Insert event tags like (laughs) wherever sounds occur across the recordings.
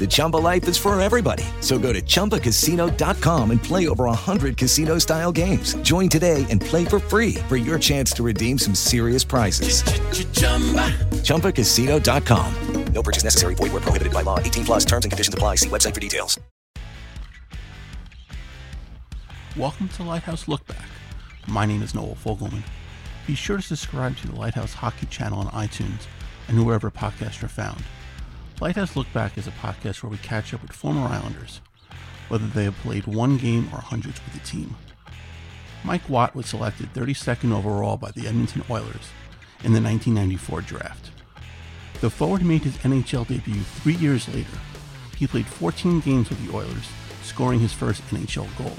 The Chumba life is for everybody. So go to ChumbaCasino.com and play over 100 casino style games. Join today and play for free for your chance to redeem some serious prizes. ChumbaCasino.com. No purchase necessary. Void where prohibited by law. 18 plus terms and conditions apply. See website for details. Welcome to Lighthouse Look Back. My name is Noel Fogelman. Be sure to subscribe to the Lighthouse Hockey channel on iTunes and wherever podcasts are found. Lighthouse Look Back is a podcast where we catch up with former Islanders, whether they have played one game or hundreds with the team. Mike Watt was selected 32nd overall by the Edmonton Oilers in the 1994 draft. The forward made his NHL debut three years later. He played 14 games with the Oilers, scoring his first NHL goal.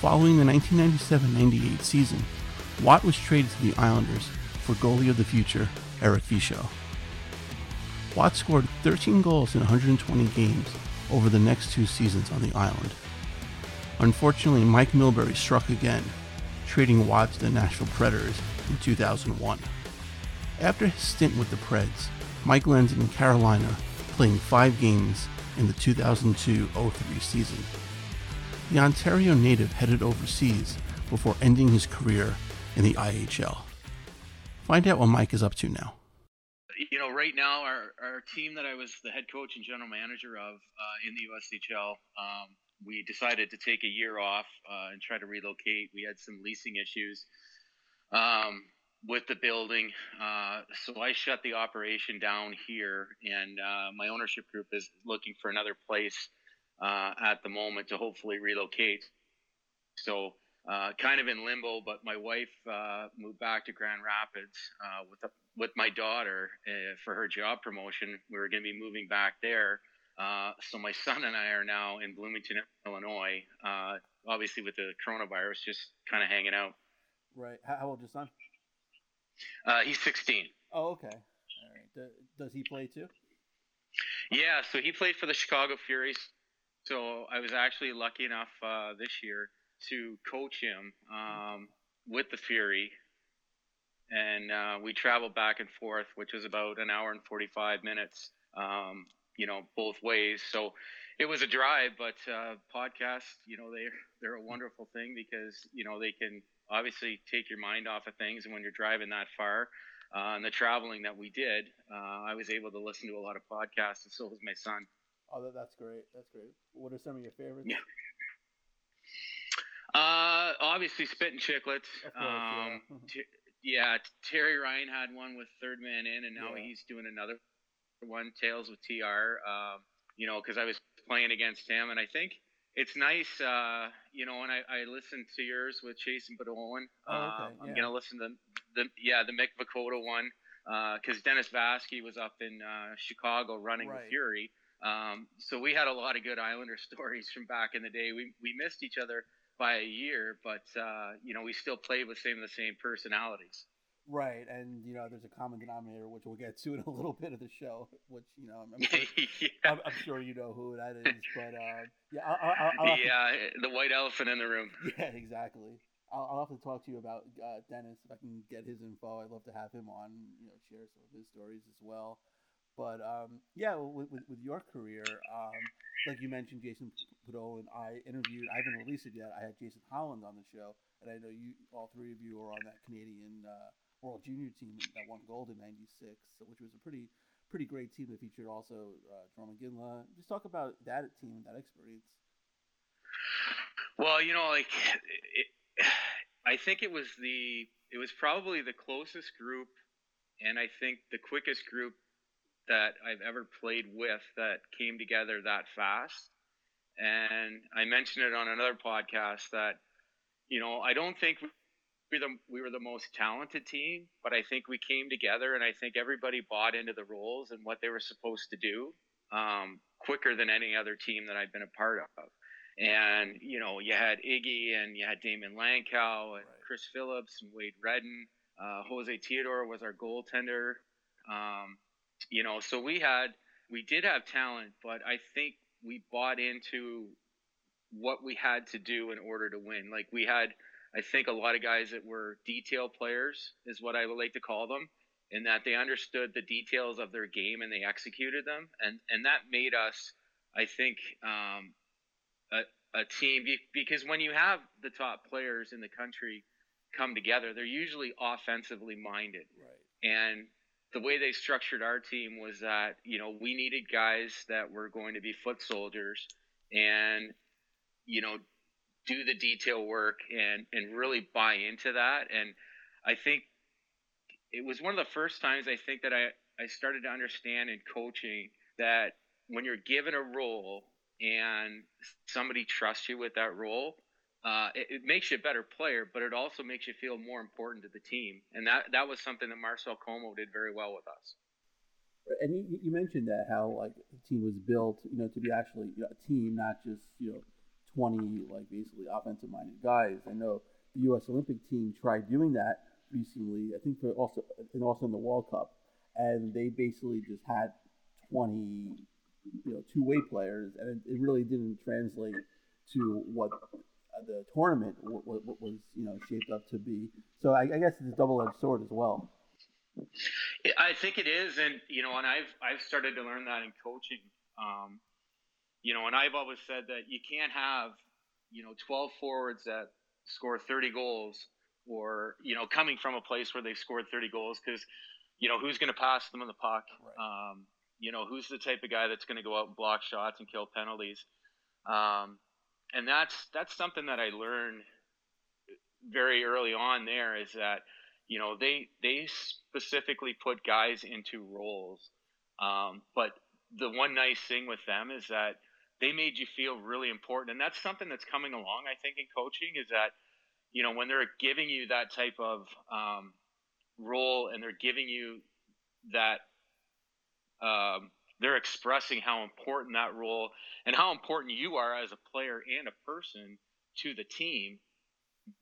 Following the 1997-98 season, Watt was traded to the Islanders for goalie of the future, Eric Fichaud. Watt scored 13 goals in 120 games over the next two seasons on the island. Unfortunately, Mike Milbury struck again, trading Watt to the Nashville Predators in 2001. After his stint with the Preds, Mike landed in Carolina, playing five games in the 2002-03 season. The Ontario native headed overseas before ending his career in the IHL. Find out what Mike is up to now. Know, right now, our, our team that I was the head coach and general manager of uh, in the USHL, um, we decided to take a year off uh, and try to relocate. We had some leasing issues um, with the building, uh, so I shut the operation down here, and uh, my ownership group is looking for another place uh, at the moment to hopefully relocate. So uh, kind of in limbo, but my wife uh, moved back to Grand Rapids uh, with a, with my daughter uh, for her job promotion. We were going to be moving back there. Uh, so my son and I are now in Bloomington, Illinois. Uh, obviously, with the coronavirus, just kind of hanging out. Right. How old is your son? Uh, he's 16. Oh, okay. All right. Does he play too? Yeah, so he played for the Chicago Furies. So I was actually lucky enough uh, this year to coach him um, with the Fury, and uh, we traveled back and forth, which was about an hour and 45 minutes, um, you know, both ways. So it was a drive, but uh, podcasts, you know, they they're a wonderful thing because you know they can obviously take your mind off of things, and when you're driving that far. Uh, and the traveling that we did, uh, I was able to listen to a lot of podcasts, and so was my son. Oh, that, that's great. That's great. What are some of your favorites? Yeah. Uh, obviously, Spit and Chicklets. Course, um, yeah. (laughs) Yeah, Terry Ryan had one with Third Man In, and now Yeah. he's doing another one, Tales with TR. Um, you know, because I was playing against him, and I think it's nice. Uh, you know, and I, I listened to yours with Jason Podollan. Oh, okay, Um, I'm gonna listen to the yeah the Mick Vukota one because Dennis Vaske was up in uh, Chicago running Right. the Fury. Um, so we had a lot of good Islander (laughs) stories from back in the day. We we missed each other by a year, but uh, you know we still played with some of the same personalities. Right, and you know, there's a common denominator which we'll get to in a little (laughs) bit of the show, which you know, I'm, I'm, sure, (laughs) yeah. I'm, I'm sure, you know who that is, but uh, yeah, I'll, I'll, I'll yeah, to, the white elephant in the room. (laughs) Yeah, exactly. I'll, I'll have to talk to you about uh, Dennis if I can get his info. I'd love to have him on, you know, share some of his stories as well. But um, yeah, with, with, with, your career, um, like you mentioned, Jason Podollan, I interviewed. I haven't released it yet. I had Jason Holland on the show, and I know you, all three of you, are on that Canadian uh, World Junior team that won gold in '96, which was a pretty pretty great team that featured also uh, Jarome Iginla. Just talk about that team, and that experience. Well, you know, like it, I think it was the it was probably the closest group, and I think the quickest group that I've ever played with that came together that fast. And I mentioned it on another podcast that, you know, I don't think we were the, we were the most talented team, but I think we came together and I think everybody bought into the roles and what they were supposed to do um, quicker than any other team that I've been a part of. And, you know, you had Iggy and you had Daymond Langkow and right. Chris Phillips and Wade Redden. Uh, Jose Theodore was our goaltender. Um, you know, so we had we did have talent, but I think we bought into what we had to do in order to win. Like we had, I think a lot of guys that were detail players is what I would like to call them, in that they understood the details of their game and they executed them, and and that made us, I think, um, a, a team because when you have the top players in the country come together, they're usually offensively minded, right. and the way they structured our team was that you know we needed guys that were going to be foot soldiers and you know do the detail work and and really buy into that. And i think it was one of the first times i think that i i started to understand in coaching that when you're given a role and somebody trusts you with that role uh, it, it, makes you a better player, but it also makes you feel more important to the team. And that, that was something that Marcel Comeau did very well with us. And you, you mentioned that how like the team was built, you know, to be actually you know, a team, not just you know, twenty like basically offensive minded guys. I know the U.S. Olympic team tried doing that recently. I think for also and also in the World Cup, and they basically just had twenty, you know, two way players, and it, it really didn't translate to what the tournament w- w- was you know shaped up to be. So I, I guess it's a double edged sword as well. I think it is, and you know, and I've I've started to learn that in coaching. Um, you know, and I've always said that you can't have you know 12 forwards that score 30 goals, or you know, coming from a place where they scored 30 goals, because you know who's going to pass them in the puck. Right. Um, you know, who's the type of guy that's going to go out and block shots and kill penalties. Um, and that's that's something that I learned very early on. There is that you know they they specifically put guys into roles, um, but the one nice thing with them is that they made you feel really important, and that's something that's coming along. I think in coaching is that you know when they're giving you that type of um, role and they're giving you that um, they're expressing how important that role and how important you are as a player and a person to the team.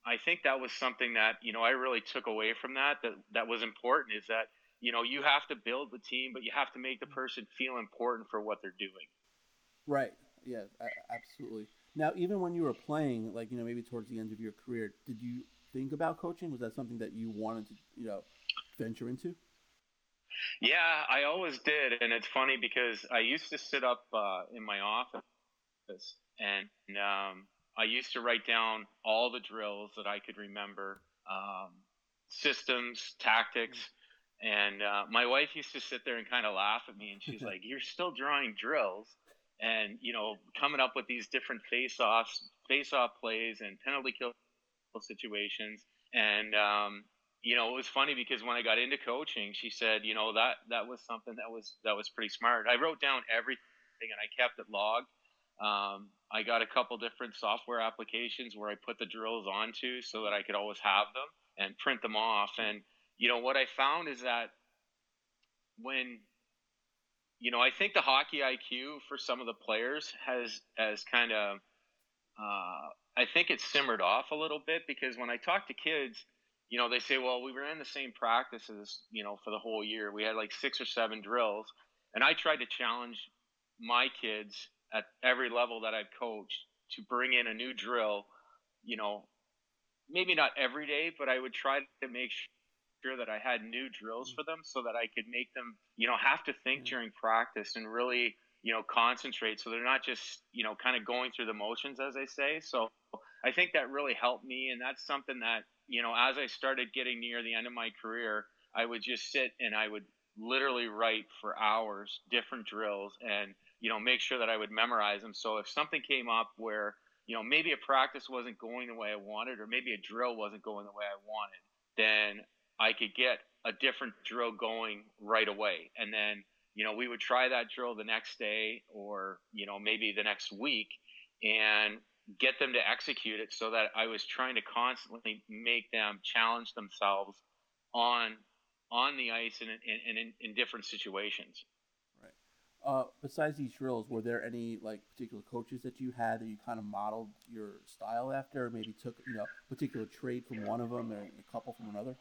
I think that was something that, you know, I really took away from that, that that was important is that, you know, you have to build the team, but you have to make the person feel important for what they're doing. Right. Yeah, absolutely. Now, even when you were playing, like, you know, maybe towards the end of your career, did you think about coaching? Was that something that you wanted to, you know, venture into? Yeah, I always did, and it's funny because I used to sit up uh, in my office and um, I used to write down all the drills that I could remember, um, systems, tactics, and uh, my wife used to sit there and kind of laugh at me, and she's (laughs) like, "You're still drawing drills." And you know, coming up with these different face-offs, face-off plays, and penalty kill situations, and um, you know, it was funny because when I got into coaching, she said, you know, that that was something that was that was pretty smart. I wrote down everything and I kept it logged. Um, I got a couple different software applications where I put the drills onto so that I could always have them and print them off. And you know what I found is that when you know, I think the hockey IQ for some of the players has has kind of, uh, I think it's simmered off a little bit because when I talk to kids, you know, they say, well, we ran the same practices, you know, for the whole year. We had like six or seven drills, and I tried to challenge my kids at every level that I've coached to bring in a new drill, you know, maybe not every day, but I would try to make sure that I had new drills for them so that I could make them, you know, have to think during practice and really, you know, concentrate so they're not just, you know, kind of going through the motions as I say. So I think that really helped me and that's something that, you know, as I started getting near the end of my career, I would just sit and I would literally write for hours different drills and, you know, make sure that I would memorize them. So if something came up where, you know, maybe a practice wasn't going the way I wanted, or maybe a drill wasn't going the way I wanted, then I could get a different drill going right away. And then, you know, we would try that drill the next day or, you know, maybe the next week and get them to execute it so that I was trying to constantly make them challenge themselves on on the ice and in, in, in different situations. Right. Uh, besides these drills, were there any like particular coaches that you had that you kind of modeled your style after, or maybe took you know particular trait from one of them and a couple from another?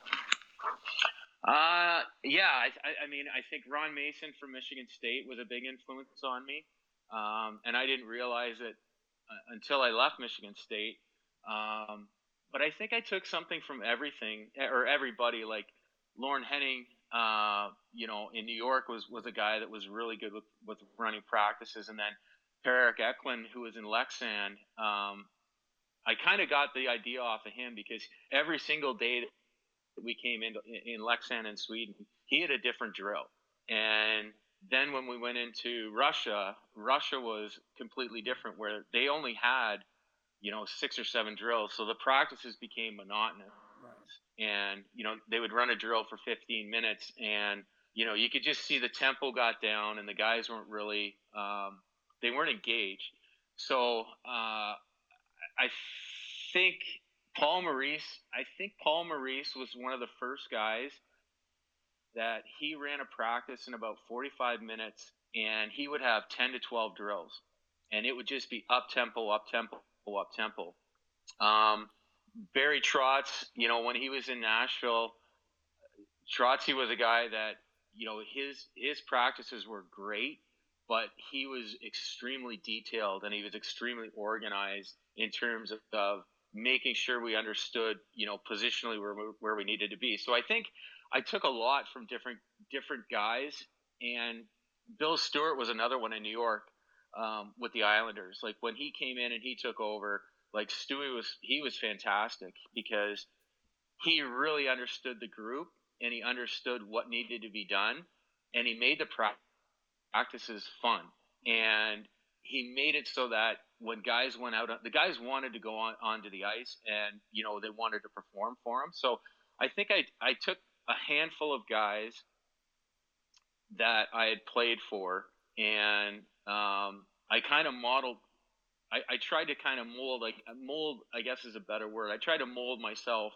Uh, yeah, I, I mean, I think Ron Mason from Michigan State was a big influence on me, um, and I didn't realize it until I left Michigan State. Um, but I think I took something from everything or everybody. Like Lorne Henning, uh, you know, in New York was was a guy that was really good with with running practices, and then Per-Erik Eklund, who was in Leksand. Um, I kind of got the idea off of him because every single day that we came into in Leksand in Sweden, he had a different drill, and then when we went into Russia, Russia was completely different, where they only had, you know, six or seven drills, so the practices became monotonous. And you know they would run a drill for 15 minutes and you know you could just see the tempo got down and the guys weren't really um, they weren't engaged. So uh, i think paul maurice i think paul maurice was one of the first guys that he ran a practice in about 45 minutes and he would have 10 to 12 drills and it would just be up tempo up tempo up tempo um, Barry Trotz, you know, when he was in Nashville, Trotzy was a guy that, you know, his his practices were great, but he was extremely detailed and he was extremely organized in terms of, of making sure we understood, you know, positionally where where we needed to be. So I think I took a lot from different different guys, and Bill Stewart was another one in New York um, with the Islanders. Like when he came in and he took over like Stewie was he was fantastic because he really understood the group and he understood what needed to be done and he made the practices fun and he made it so that when guys went out the guys wanted to go on onto the ice and you know they wanted to perform for him so i think i i took a handful of guys that i had played for and um, i kind of modeled I, I tried to kind of mold, like mold, I guess is a better word. I tried to mold myself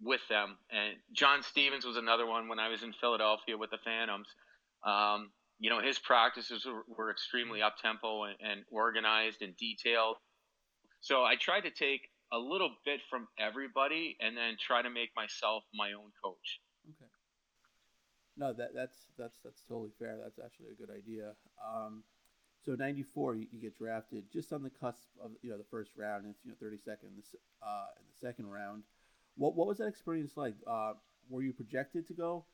with them. And John Stevens was another one when I was in Philadelphia with the Phantoms. Um, you know, his practices were, were extremely up tempo and, and, organized and detailed. So I tried to take a little bit from everybody and then try to make myself my own coach. Okay. No, that that's that's that's totally fair. That's actually a good idea. Um, so '94, you, you, get drafted just on the cusp of you know the first round, and it's you know 32nd in the, uh, in the second round. What what was that experience like? Uh, were you projected to go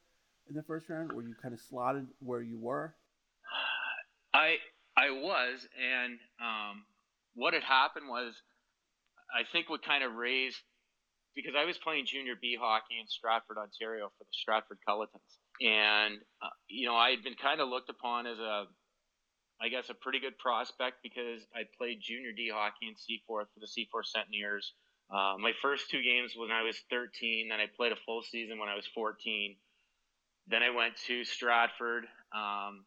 in the first round? Were you kind of slotted where you were? I I was, and um, what had happened was, I think what kind of raised because I was playing junior B hockey in Stratford, Ontario for the Stratford Cullitons, and uh, you know I had been kind of looked upon as a I guess, a pretty good prospect because I played junior D hockey in Seaforth for the Seaforth Centenaires. Uh, my first two games when I was 13, then I played a full season when I was 14. Then I went to Stratford. Um,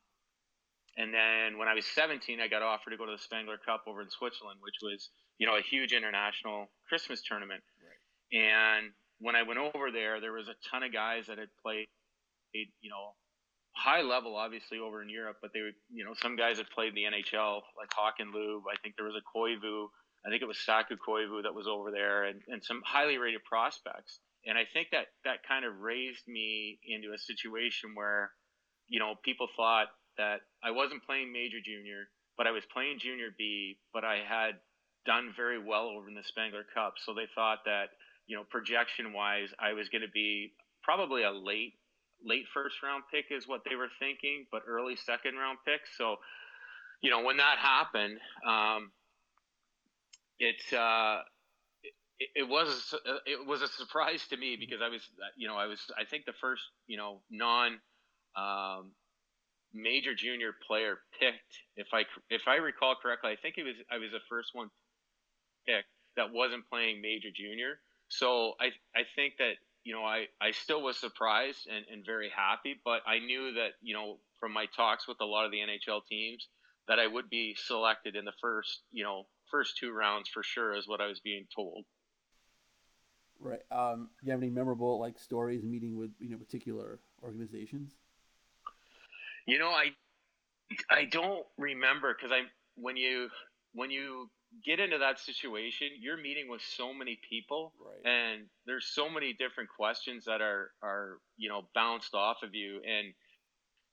and then when I was 17, I got offered to go to the Spengler Cup over in Switzerland, which was, you know, a huge international Christmas tournament. Right. And when I went over there, there was a ton of guys that had played, you know, high level, obviously over in Europe, but they would, you know, some guys had played in the NHL, like Hawk and Lube. I think there was a Koivu. I think it was Saku Koivu that was over there, and, and some highly rated prospects. And I think that that kind of raised me into a situation where, you know, people thought that I wasn't playing major junior, but I was playing junior B, but I had done very well over in the Spengler Cup. So they thought that, you know, projection wise, I was going to be probably a late late first round pick is what they were thinking, but early second round pick. So, you know, when that happened, um, it, uh, it, it was it was a surprise to me because I was you know I was I think the first you know non um, major junior player picked if I if I recall correctly I think it was I was the first one picked that wasn't playing major junior so I I think that you know, I, I still was surprised and, and very happy, but I knew that, you know, from my talks with a lot of the NHL teams that I would be selected in the first, you know, first two rounds for sure is what I was being told. Right. Um, do you have any memorable like stories meeting with, you know, particular organizations? You know, I, I don't remember because I, when you, when you get into that situation, you're meeting with so many people, right. and there's so many different questions that are are you know bounced off of you, and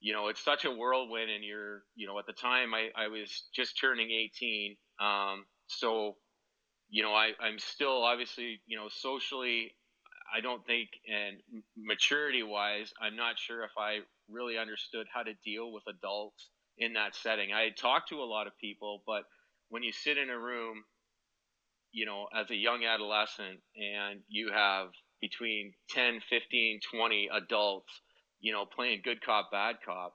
you know it's such a whirlwind. And you're you know at the time I I was just turning 18, um, so you know I I'm still obviously you know socially. I don't think, and maturity wise, I'm not sure if I really understood how to deal with adults in that setting. I had talked to a lot of people, but when you sit in a room, you know, as a young adolescent and you have between 10, 15, 20 adults, you know, playing good cop, bad cop,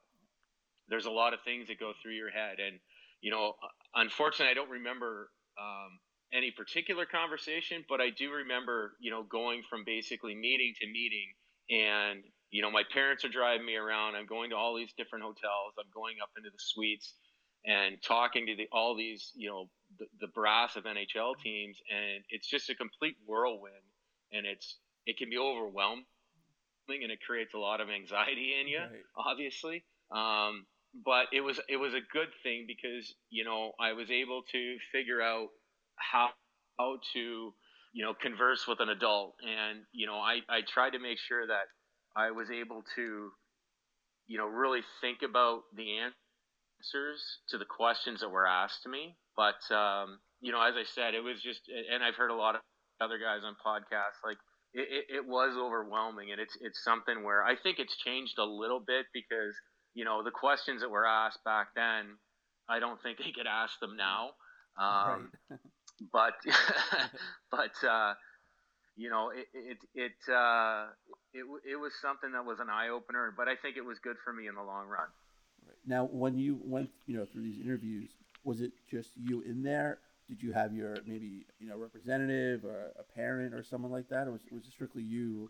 there's a lot of things that go through your head. And, you know, unfortunately, I don't remember um, any particular conversation, but I do remember, you know, going from basically meeting to meeting and, you know, my parents are driving me around. I'm going to all these different hotels. I'm going up into the suites and talking to the, all these, you know, the, the brass of NHL teams, and it's just a complete whirlwind, and it's it can be overwhelming, and it creates a lot of anxiety in you, right. obviously. Um, but it was it was a good thing because you know I was able to figure out how how to you know converse with an adult, and you know I I tried to make sure that I was able to you know really think about the answer answers to the questions that were asked to me. But um, you know, as I said, it was just, and I've heard a lot of other guys on podcasts like it, it, it, was overwhelming, and it's it's something where I think it's changed a little bit because you know the questions that were asked back then, I don't think they could ask them now. Um, right. (laughs) but (laughs) but uh, you know it it it, uh, it it was something that was an eye opener, but I think it was good for me in the long run. Now, when you went, you know, through these interviews, was it just you in there? Did you have your maybe you know representative or a parent or someone like that, or was, was it strictly you?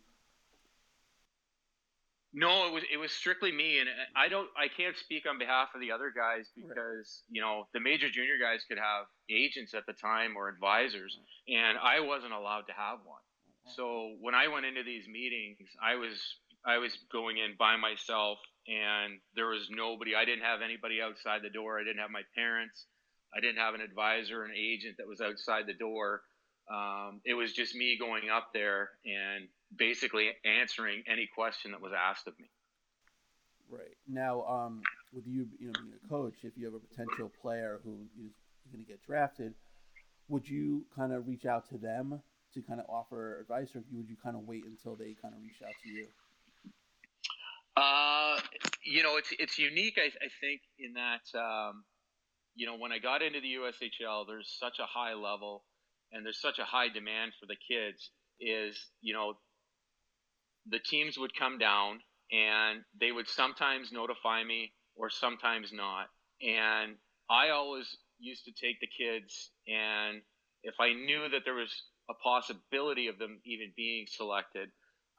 No, it was it was strictly me, and uh, I don't I can't speak on behalf of the other guys because right. you know the major junior guys could have agents at the time or advisors, and I wasn't allowed to have one. So when I went into these meetings, I was I was going in by myself and there was nobody. I didn't have anybody outside the door. I didn't have my parents. I didn't have an advisor, an agent that was outside the door. Um, it was just me going up there and basically answering any question that was asked of me. Right now, um, with you, you know, being a coach, if you have a potential player who is going to get drafted, would you kind of reach out to them to kind of offer advice, or would you kind of wait until they kind of reach out to you? Uh, you know, it's it's unique. I, I think in that, um, you know, when I got into the USHL, there's such a high level, and there's such a high demand for the kids. Is you know, the teams would come down, and they would sometimes notify me, or sometimes not. And I always used to take the kids, and if I knew that there was a possibility of them even being selected,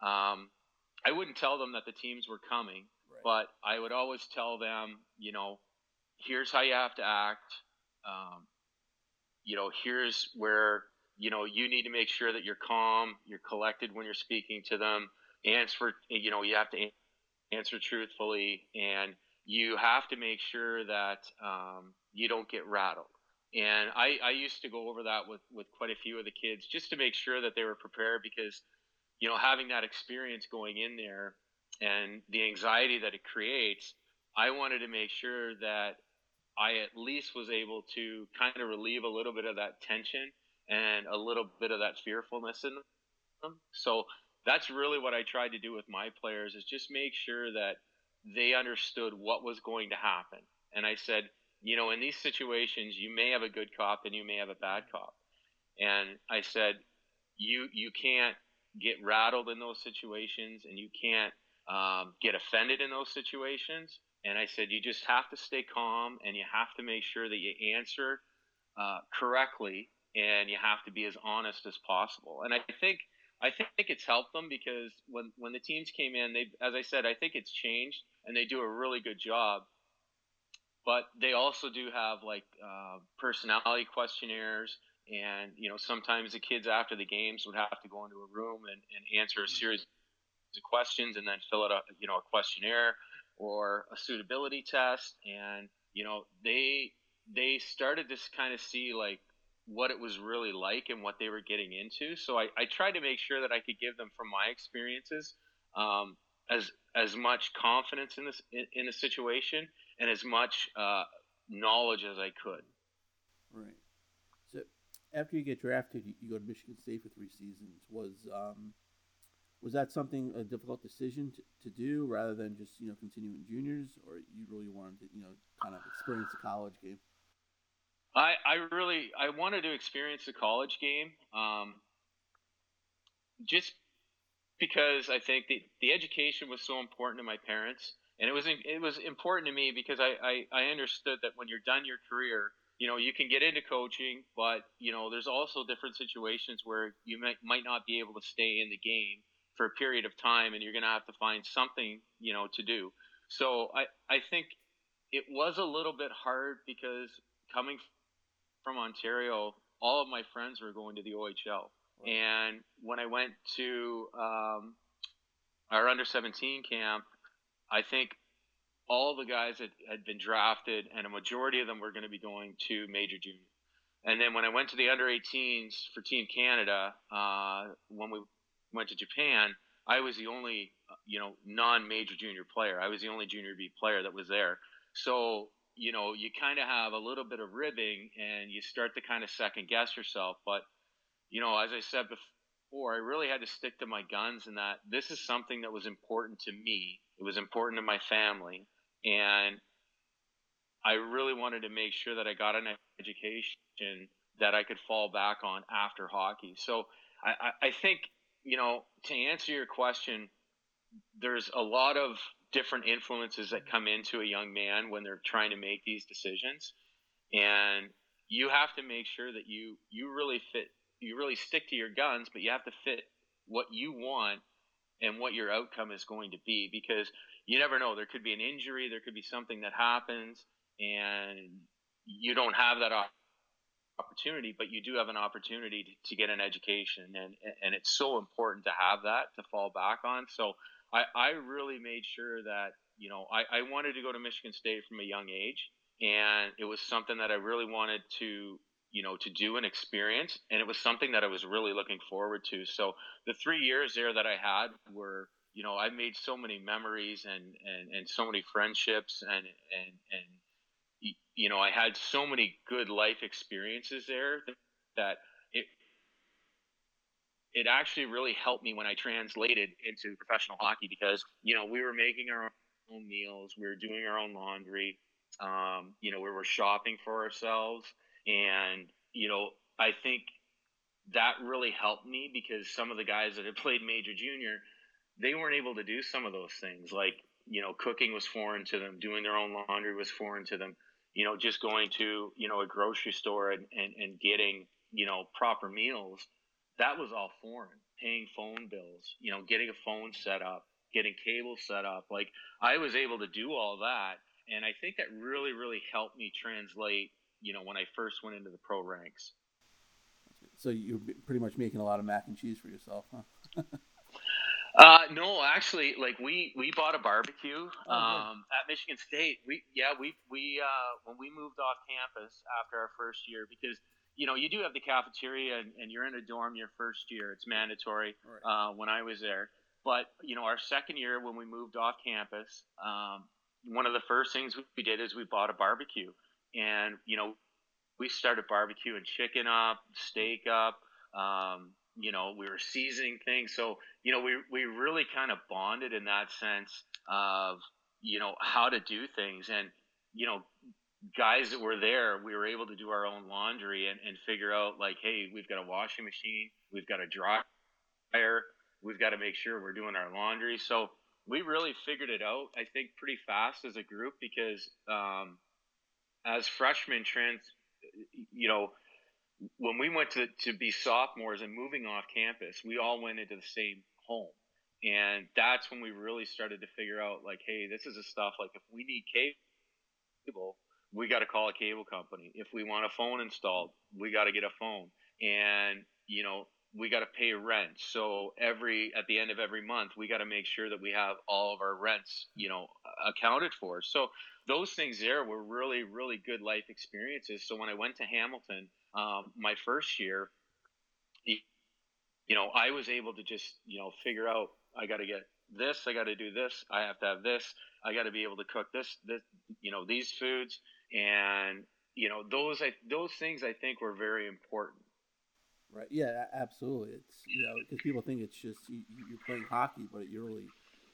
um, I wouldn't tell them that the teams were coming, right. but I would always tell them, you know, here's how you have to act. Um, you know, here's where you know you need to make sure that you're calm, you're collected when you're speaking to them. Answer, you know, you have to answer truthfully, and you have to make sure that um, you don't get rattled. And I, I used to go over that with, with quite a few of the kids just to make sure that they were prepared because, you know, having that experience going in there and the anxiety that it creates, I wanted to make sure that I at least was able to kind of relieve a little bit of that tension and a little bit of that fearfulness in them. So that's really what I tried to do with my players is just make sure that they understood what was going to happen. And I said, you know, in these situations, you may have a good cop and you may have a bad cop. And I said, you you can't get rattled in those situations, and you can't um, get offended in those situations. And I said, you just have to stay calm, and you have to make sure that you answer uh, correctly, and you have to be as honest as possible. And I think I think it's helped them because when when the teams came in, they as I said, I think it's changed, and they do a really good job but they also do have like uh, personality questionnaires and you know sometimes the kids after the games would have to go into a room and, and answer a mm-hmm. series of questions and then fill out a you know a questionnaire or a suitability test and you know they they started to kind of see like what it was really like and what they were getting into so i, I tried to make sure that i could give them from my experiences um, as as much confidence in this in, in a situation and as much uh, knowledge as I could. Right. After you get drafted, you, you go to Michigan State for three seasons. Was um, was that something a difficult decision to, to do rather than just you know continuing juniors, or you really wanted to you know kind of experience the college game? I, I really I wanted to experience the college game, um, just because I think the, the education was so important to my parents and it was it was important to me because I, I, I understood that when you're done your career, you know, you can get into coaching, but you know, there's also different situations where you might might not be able to stay in the game for a period of time, and you're going to have to find something, you know, to do. So I I think it was a little bit hard because coming from Ontario, all of my friends were going to the OHL, and when I went to um, our under 17 camp I think all the guys that had been drafted, and a majority of them were going to be going to major junior. And then when I went to the under 18s for Team Canada, uh, when we went to Japan, I was the only, you know, non-major junior player. I was the only junior B player that was there. So, you know, you kind of have a little bit of ribbing and you start to kind of second guess yourself. But, you know, as I said before, I really had to stick to my guns in that this is something that was important to me it was important to my family. And I really wanted to make sure that I got an education that I could fall back on after hockey. So I, I think, you know, to answer your question, there's a lot of different influences that come into a young man when they're trying to make these decisions. And you have to make sure that you, you really fit, you really stick to your guns, but you have to fit what you want and what your outcome is going to be because you never know. There could be an injury, there could be something that happens, and you don't have that opportunity, but you do have an opportunity to, to get an education, and and it's so important to have that to fall back on. So I, I really made sure that you know I, I wanted to go to Michigan State from a young age, and it was something that I really wanted to you know, to do an experience. And it was something that I was really looking forward to. So the three years there that I had were, you know, I made so many memories and, and, and so many friendships and, and, and, you know, I had so many good life experiences there that it, it actually really helped me when I translated into professional hockey because, you know, we were making our own meals, we were doing our own laundry, um, you know, we were shopping for ourselves and, you know, I think that really helped me because some of the guys that had (laughs) played major junior, they weren't able to do some of those things. Like, you know, cooking was foreign to them, doing their own laundry was foreign to them, you know, just going to, you know, a grocery store and, and, and getting, you know, proper meals. That was all foreign. Paying phone bills, you know, getting a phone set up, getting cable set up. Like I was able to do all that. And I think that really, really helped me translate you know, when I first went into the pro ranks. So you're pretty much making a lot of mac and cheese for yourself, huh? (laughs) Uh, no, actually, like we we bought a barbecue Oh, um, at Michigan State. We yeah we we uh, when we moved off campus after our first year because you know you do have the cafeteria and, and you're in a dorm your first year. It's mandatory Right. uh, when I was there. But you know our second year when we moved off campus, um, one of the first things we did is we bought a barbecue, and you know we started barbecuing chicken up, steak up. Um, you know, we were seasoning things. So, you know, we, we really kind of bonded in that sense of, you know, how to do things. And, you know, guys that were there, we were able to do our own laundry and, and figure out like, hey, we've got a washing machine, we've got a dryer, we've got to make sure we're doing our laundry. So we really figured it out, I think, pretty fast as a group because um, as freshmen, trans, you know, when we went to, to be sophomores and moving off campus, we all went into the same home. And that's when we really started to figure out like, hey, this is the stuff like if we need cable, we got to call a cable company. If we want a phone installed, we got to get a phone. And, you know, we got to pay rent. So every at the end of every month, we got to make sure that we have all of our rents, you know, accounted for. So those things there were really, really good life experiences. So when I went to Hamilton, um, my first year, you know, I was able to just, you know, figure out I got to get this, I got to do this, I have to have this, I got to be able to cook this, this, you know, these foods, and you know, those I those things I think were very important. Right. Yeah, absolutely. It's you know because people think it's just you, you- you're playing hockey, but you're really,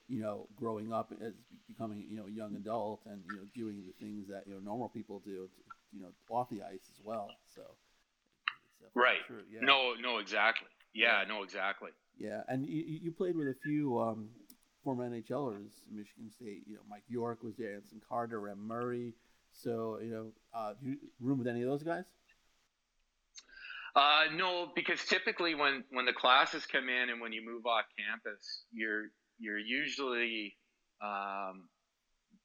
you know, growing up as becoming you know a young adult and you know doing the things that you know normal people do, you know, off the ice as well. So. Right. Yeah. No, no, exactly. Yeah, no, exactly. Yeah, and you, you played with a few um, former NHLers, Michigan State. You know, Mike York was there, Anson Carter, Rem Murray. So you know, uh, do you room with any of those guys? Uh, no, because typically when when the classes come in and when you move off campus, you're you're usually um,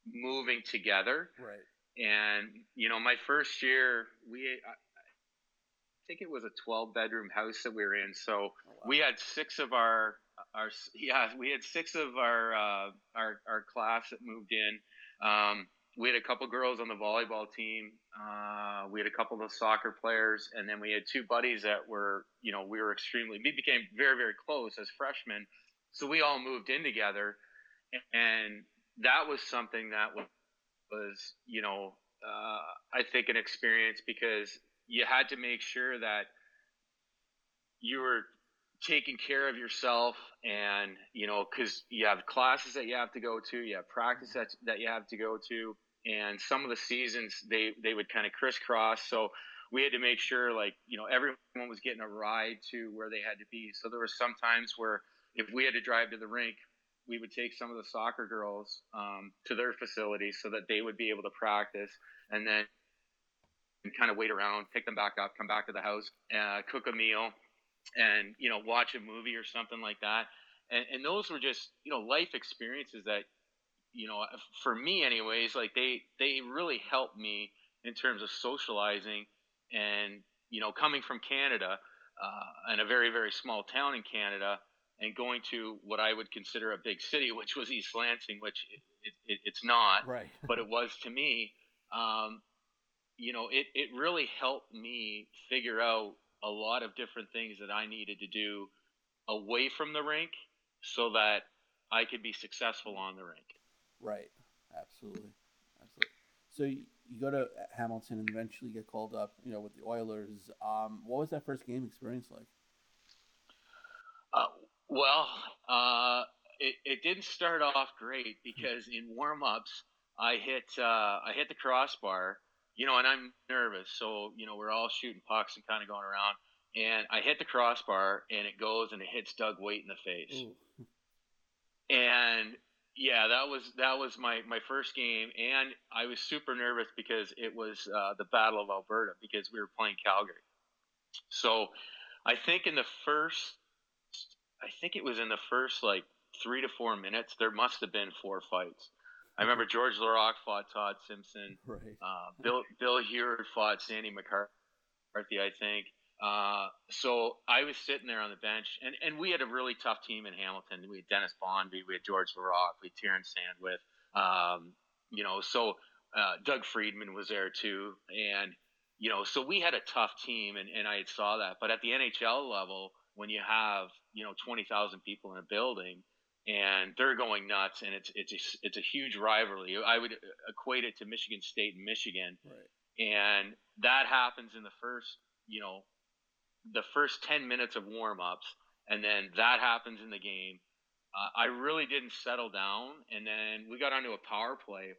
moving together. Right. And you know, my first year, we I, I think it was a 12 bedroom house that we were in. So we had six of our our yeah we had six of our uh, our our class that moved in. Um, we had a couple girls on the volleyball team. Uh, we had a couple of soccer players, and then we had two buddies that were, you know, we were extremely. We became very, very close as freshmen, so we all moved in together, and that was something that was, you know, uh, I think an experience because you had to make sure that you were taking care of yourself and you know because you have classes that you have to go to you have practice that, that you have to go to and some of the seasons they they would kind of crisscross. So we had to make sure like you know everyone was getting a ride to where they had to be. So there were some times where if we had to drive to the rink we would take some of the soccer girls um, to their facilities so that they would be able to practice and then and kind of wait around pick them back up come back to the house uh, cook a meal and you know watch a movie or something like that. And, and those were just you know life experiences that you know for me anyways like they they really helped me in terms of socializing and you know coming from canada uh, in a very very small town in canada and going to what i would consider a big city (laughs) which was east lansing which it, it, it, it's not Right. but it was to me um, you know it, it really helped me figure out a lot of different things that I needed to do away from the rink so that I could be successful on the rink. Right. Absolutely. Absolutely. So you, you go to Hamilton and eventually get called up, you know, with the Oilers. Um, what was that first game experience like? Uh, well, uh, it, it didn't start off great because in warm-ups I hit uh, I hit the crossbar, you know, and I'm nervous, so you know we're all shooting pucks and kind of going around, and I hit the crossbar and it goes and it hits Doug Weight in the face. Ooh. and yeah, that was that was my my first game, and I was super nervous because it was uh, the Battle of Alberta because we were playing Calgary. So, I think in the first, I think it was in the first like three to four minutes, there must have been four fights. I remember George Laraque fought Todd Simpson. (laughs) Right. Uh, Bill Bill Huard fought Sandy McCarthy, I think. Uh, so I was sitting there on the bench, and, and we had a really tough team in Hamilton. We had Dennis Bonvie, we had George Laraque, we had Terran Sandwith. Um, you know, so uh, Doug Friedman was there too, and you know, so we had a tough team, and, and I saw that. But at the NHL level, when you have you know twenty thousand people in a building, and they're going nuts, and it's it's a, it's a huge rivalry. I would equate it to Michigan State and Michigan, right. and that happens in the first you know the first 10 minutes of warm ups, and then that happens in the game. Uh, I really didn't settle down, and then we got onto a power play,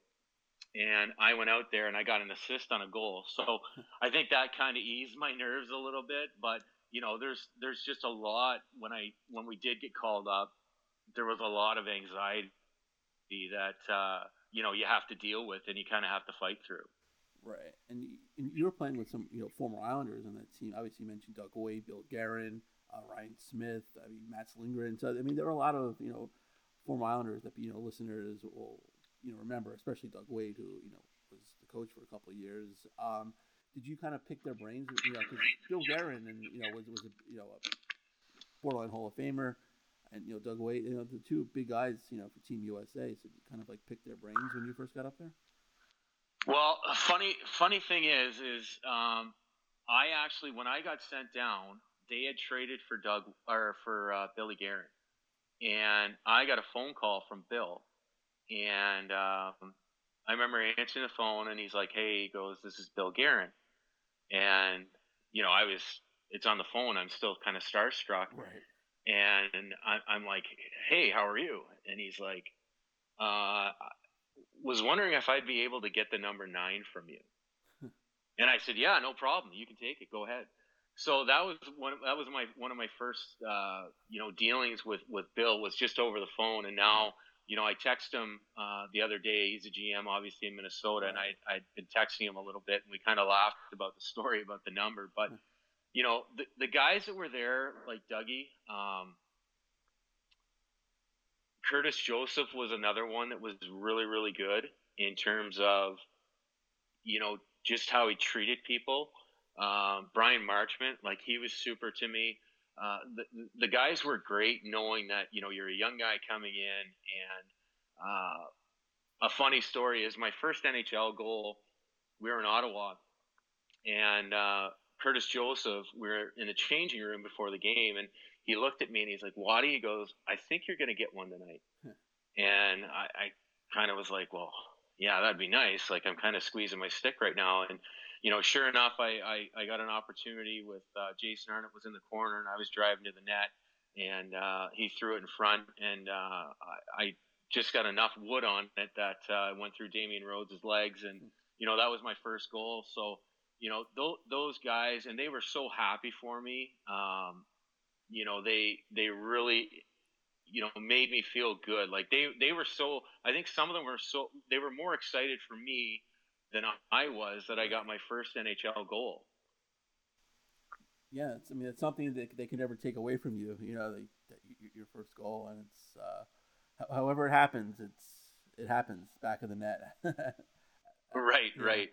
and I went out there and I got an assist on a goal. So (laughs) I think that kind of eased my nerves a little bit. But you know, there's there's just a lot when I when we did get called up, there was a lot of anxiety that uh, you know you have to deal with and you kind of have to fight through. Right, and, and you were playing with some you know former Islanders on that team. Obviously, you mentioned Doug Weight, Bill Guerin, uh, Ryan Smyth. I mean, Mats Lindgren. So I mean, there are a lot of you know former Islanders that you know listeners will you know remember, especially Doug Weight, who you know was the coach for a couple of years. Um, did you kind of pick their brains? You know, because Bill Guerin and you know was was a you know a borderline Hall of Famer, and you know Doug Weight. You know the two big guys. You know for Team USA. So you kind of like pick their brains when you first got up there. Well, funny funny thing is, is um, I actually when I got sent down, they had traded for Doug or for uh, Billy Guerin, and I got a phone call from Bill, and um, I remember answering the phone, and he's like, "Hey," he goes, "This is Bill Guerin," and you know I was it's on the phone. I'm still kind of starstruck, right? And I, I'm like, "Hey, how are you?" And he's like, uh, was wondering if I'd be able to get the number nine from you. and I said, yeah, no problem. You can take it. Go ahead. So that was one. That was my one of my first, uh, you know, dealings with with Bill was just over the phone. And now, you know, I texted him uh, the other day. He's a GM, obviously in Minnesota, and I I'd been texting him a little bit, and we kind of laughed about the story about the number. But you know, the the guys that were there, like Dougie, um, Curtis Joseph was another one that was really, really good in terms of, you know, just how he treated people. Um, Bryan Marchment, like he was super to me. Uh, the, the guys were great knowing that, you know, you're a young guy coming in. And uh, a funny story is my first NHL goal, we were in Ottawa. And uh, Curtis Joseph, we were in the changing room before the game. And he looked at me and he's like, Waddy, he goes, I think you're going to get one tonight. and I, I kind of was like, well, yeah, that'd be nice. Like, I'm kind of squeezing my stick right now. And, you know, sure enough, I, I, I got an opportunity with uh, Jason Arnott was in the corner and I was driving to the net and uh, he threw it in front. And uh, I, I just got enough wood on it that uh, went through Damian Rhodes' legs. And, you know, that was my first goal. So, you know, th- those guys, and they were so happy for me. Um, you know they they really you know made me feel good like they they were so i think some of them were so they were more excited for me than i was that i got my first nhl goal. Yeah it's, i mean it's something that they can never take away from you you know they, your first goal and it's uh, however it happens it's it happens back of the net. (laughs) Right yeah, right.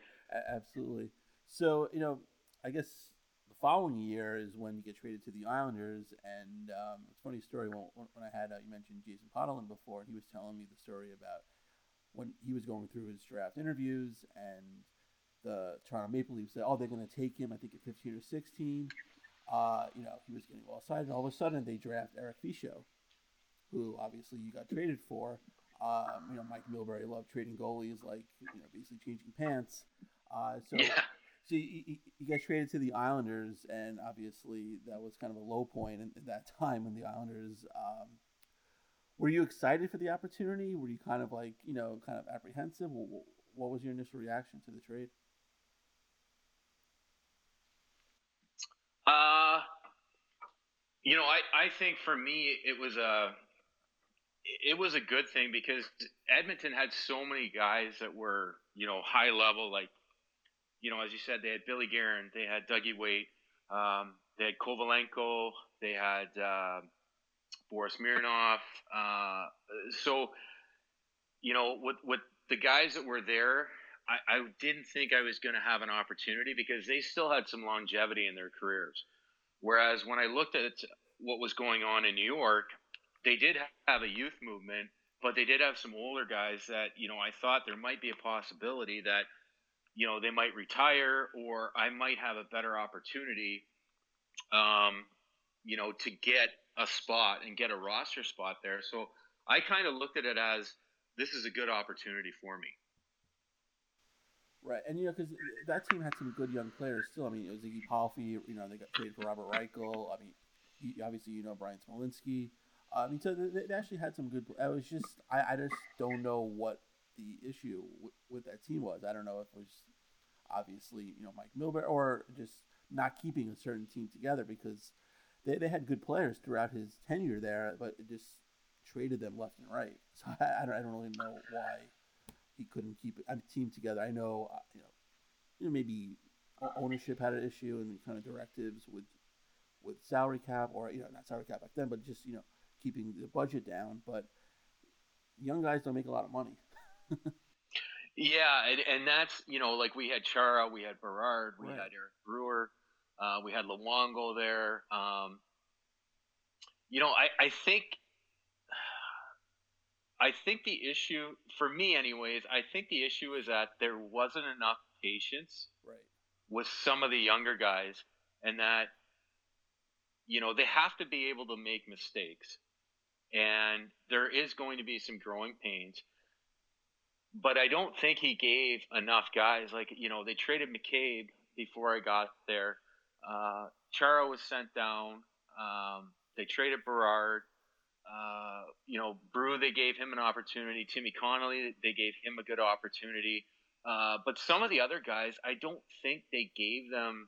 absolutely. So you know i guess the following year is when you get traded to the Islanders. And um, it's a funny story. When, when I had uh, you mentioned Jason Podollan before, and he was telling me the story about when he was going through his draft interviews, and the Toronto Maple Leafs said, "Oh, they're going to take him. I think at 15 or 16." Uh, you know, he was getting well excited. All of a sudden, they draft Eric Fichaud, who obviously you got traded for. Um, you know, Mike Milbury loved trading goalies, like you know, basically changing pants. Uh, so yeah. So you, you, get traded to the Islanders, and obviously that was kind of a low point at that time when the Islanders. Um, were you excited for the opportunity? Were you kind of like you know kind of apprehensive? What, was your initial reaction to the trade? Uh, you know, I, I think for me it was a it was a good thing because Edmonton had so many guys that were you know high level like you know, as you said, they had Billy Guerin, they had Dougie Weight, um, they had Kovalenko, they had uh, Boris Mironov. Uh, so, you know, with with the guys that were there, I, I didn't think I was going to have an opportunity because they still had some longevity in their careers. Whereas when I looked at what was going on in New York, they did have a youth movement, but they did have some older guys that you know I thought there might be a possibility that you know they might retire or I might have a better opportunity, um, you know, to get a spot and get a roster spot there. So I kind of looked at it as this is a good opportunity for me. Right, and you know, because that team had some good young players still. I mean, it was Ziggy Palffy. You know, they got traded for Robert Reichel. I mean, obviously, you know Bryan Smolinski. I mean, so they, actually had some good. I was just, I, I just don't know what the issue with that team was. I don't know if it was obviously, you know, Mike Milbury or just not keeping a certain team together because they, they had good players throughout his tenure there, but it just traded them left and right. So (laughs) I, I don't, I don't really know why he couldn't keep a team together. I know, uh, you know, you know, maybe ownership had an issue and kind of directives with with salary cap or you know not salary cap back then, but just you know keeping the budget down. But young guys don't make a lot of money. (laughs) yeah, and, and that's you know like we had Chara, we had Berard, we right. had Eric Brewer, uh, we had Luongo there. Um, you know, I, I think I think the issue, for me, anyways, I think the issue is that there wasn't enough patience right. with some of the younger guys, and that you know they have to be able to make mistakes, and there is going to be some growing pains. But I don't think he gave enough guys. Like you know, they traded McCabe before I got there. Uh, Chara was sent down. Um, they traded Berard. Uh, you know, Brew, they gave him an opportunity. Timmy Connolly, they gave him a good opportunity. Uh, but some of the other guys, I don't think they gave them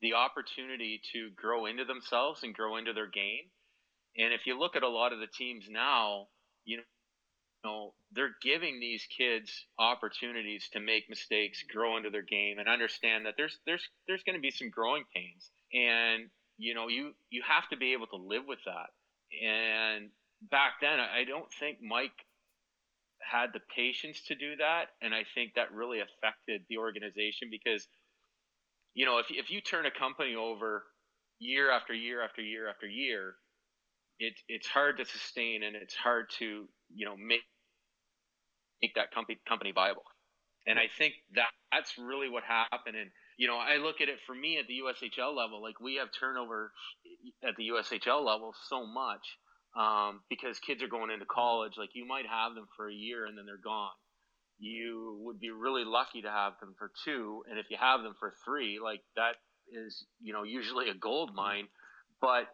the opportunity to grow into themselves and grow into their game. And if you look at a lot of the teams now, you know, they're giving these kids opportunities to make mistakes, grow into their game, and understand that there's there's there's going to be some growing pains, and you know you you have to be able to live with that. And back then, I don't think Mike had the patience to do that. And I think that really affected the organization because, you know, if, if you turn a company over year after year after year after year, it, it's hard to sustain and it's hard to, you know, make, make that company, company viable. And I think that that's really what happened. And, you know, I look at it for me at the USHL level, like we have turnover at the USHL level so much um, because kids are going into college. Like you might have them for a year and then they're gone. You would be really lucky to have them for two, and if you have them for three, like that is you know usually a gold mine. But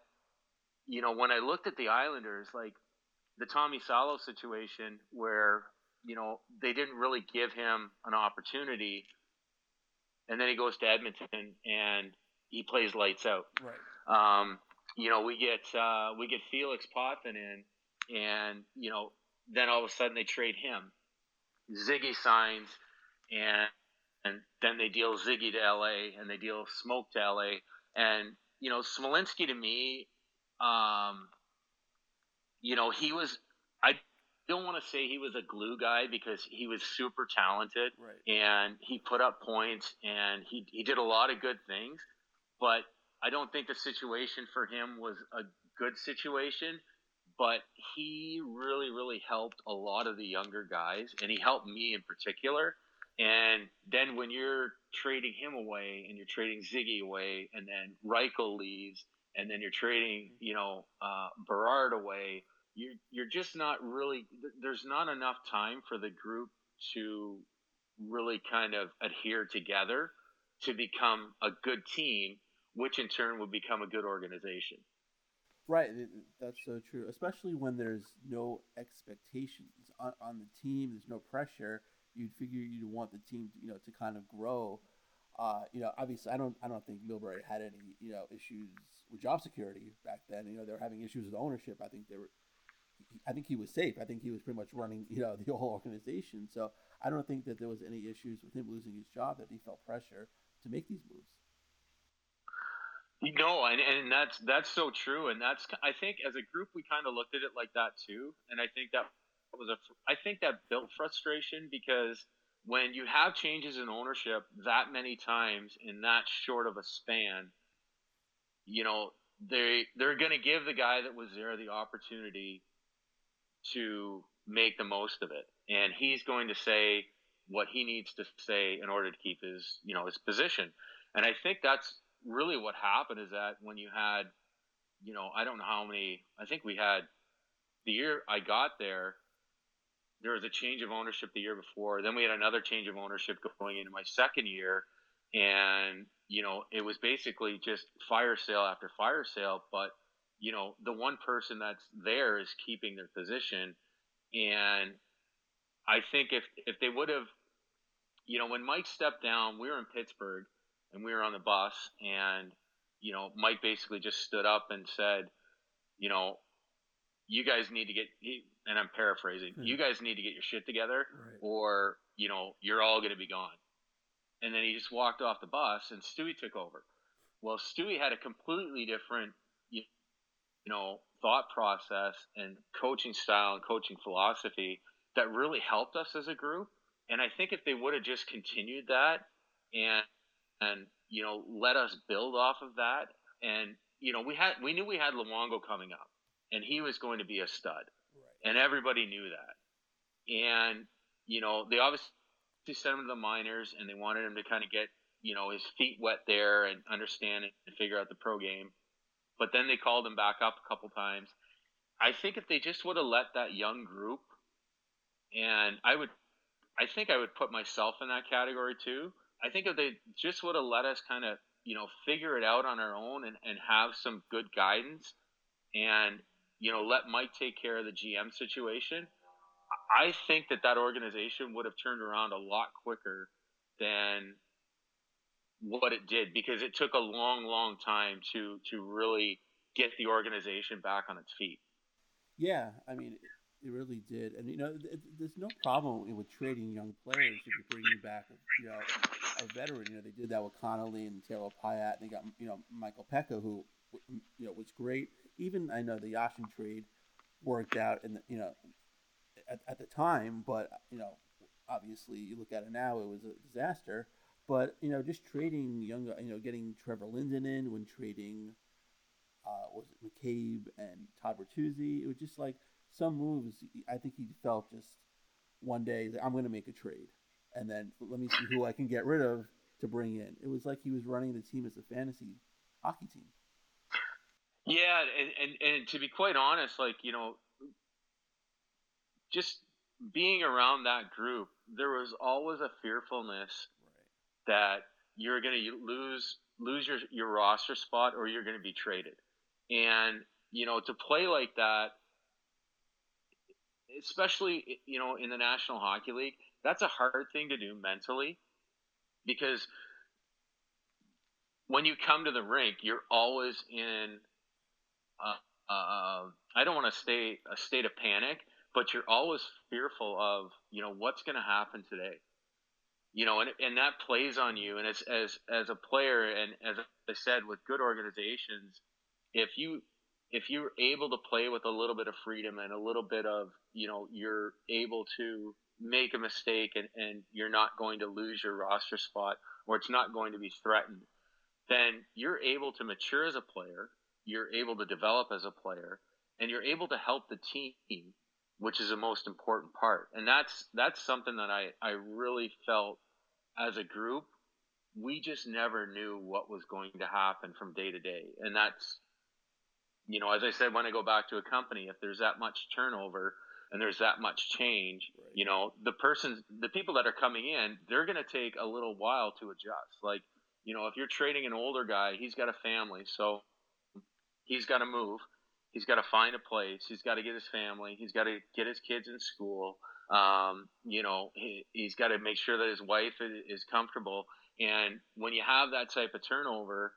you know when I looked at the Islanders, like the Tommy Salo situation, where you know they didn't really give him an opportunity, and then he goes to Edmonton and he plays lights out. Right. Um, you know, we get uh, we get Felix Potvin in, and you know, then all of a sudden they trade him. Ziggy signs, and and then they deal Ziggy to LA, and they deal Smoke to LA, and you know, Smolinski to me, um, you know, he was. I don't want to say he was a glue guy because he was super talented, right. and he put up points, and he he did a lot of good things, but I don't think the situation for him was a good situation, but he really, really helped a lot of the younger guys, and he helped me in particular. And then when you're trading him away, and you're trading Ziggy away, and then Reichel leaves, and then you're trading, you know, uh, Berard away, you're you're just not really. There's not enough time for the group to really kind of adhere together to become a good team which in turn would become a good organization. Right, that's so true. Especially when there's no expectations on, on the team, there's no pressure. You'd figure you'd want the team, to, you know, to kind of grow. Uh, you know, obviously, I don't, I don't think Milbury had any, you know, issues with job security back then. You know, they were having issues with ownership. I think they were, I think he was safe. I think he was pretty much running, you know, (laughs) the whole organization. So I don't think that there was any issues with him losing his job that he felt pressure to make these moves. No, and, and that's that's so true, and that's I think as a group we kind of looked at it like that too, and I think that was a I think that built frustration because when you have changes in ownership that many times in that short of a span, you know, they they're going to give the guy that was there the opportunity to make the most of it, and he's going to say what he needs to say in order to keep his you know his position. And I think that's really what happened is that when you had, you know, I don't know how many. I think we had the year I got there. There was a change of ownership the year before. Then we had another change of ownership going into my second year, and you know it was basically just fire sale after fire sale. But you know the one person that's there is keeping their position, and I think if if they would have, you know, when Mike stepped down, we were in Pittsburgh and we were on the bus, and you know, Mike basically just stood up and said, you know, you guys need to get, and I'm paraphrasing, you hmm. guys need to get your shit together, right. or you know, you're all going to be gone. And then he just walked off the bus, and Stewie took over. Well, Stewie had a completely different, you know, thought process and coaching style and coaching philosophy that really helped us as a group. And I think if they would have just continued that and and you know let us build off of that, and you know we had we knew we had Luongo coming up, and he was going to be a stud, right. and everybody knew that. And you know they obviously sent him to the minors, and they wanted him to kind of get you know his feet wet there and understand it and figure out the pro game. But then they called him back up a couple times. I think if they just would have let that young group and I would, I think I would put myself in that category too. I think if they just would have let us kind of, you know, figure it out on our own and, and have some good guidance and, you know, let Mike take care of the GM situation, I think that that organization would have turned around a lot quicker than what it did because it took a long, long time to to really get the organization back on its feet. Yeah, I mean, it really did, and you know, there's no problem with trading young players if you're bringing back, you know, a veteran. You know, they did that with Connolly and Taylor Pyatt, and they got you know Michael Peca, who you know was great. Even I know the Yashin trade worked out, and you know, at, at the time, but you know, obviously you look at it now, it was a disaster. But you know, just trading young, you know, getting Trevor Linden in when trading, uh, was it McCabe and Todd Bertuzzi? It was just like some moves, I think he felt just one day I'm going to make a trade, and then let me see who I can get rid of to bring in. It was like he was running the team as a fantasy hockey team. Yeah, and, and, and to be quite honest, like you know, just being around that group, there was always a fearfulness right. that you're going to lose lose your your roster spot or you're going to be traded, and you know to play like that especially you know in the National Hockey League, that's a hard thing to do mentally because when you come to the rink, you're always in. Uh, uh, I don't want to stay a state of panic, but you're always fearful of you know what's going to happen today. You know, and and that plays on you. And as as as a player, and as I said, with good organizations, if you if you're able to play with a little bit of freedom and a little bit of, you know, you're able to make a mistake and, and you're not going to lose your roster spot or it's not going to be threatened, then you're able to mature as a player, you're able to develop as a player, and you're able to help the team, which is the most important part. And that's that's something that I, I really felt as a group, we just never knew what was going to happen from day to day. And that's you know, as I said, when I go back to a company, if there's that much turnover and there's that much change, right. you know, the persons, the people that are coming in, they're going to take a little while to adjust. Like, you know, if you're trading an older guy, he's got a family, so he's got to move. He's got to find a place. He's got to get his family. He's got to get his kids in school. Um, you know, he, he's got to make sure that his wife is, is comfortable. And when you have that type of turnover,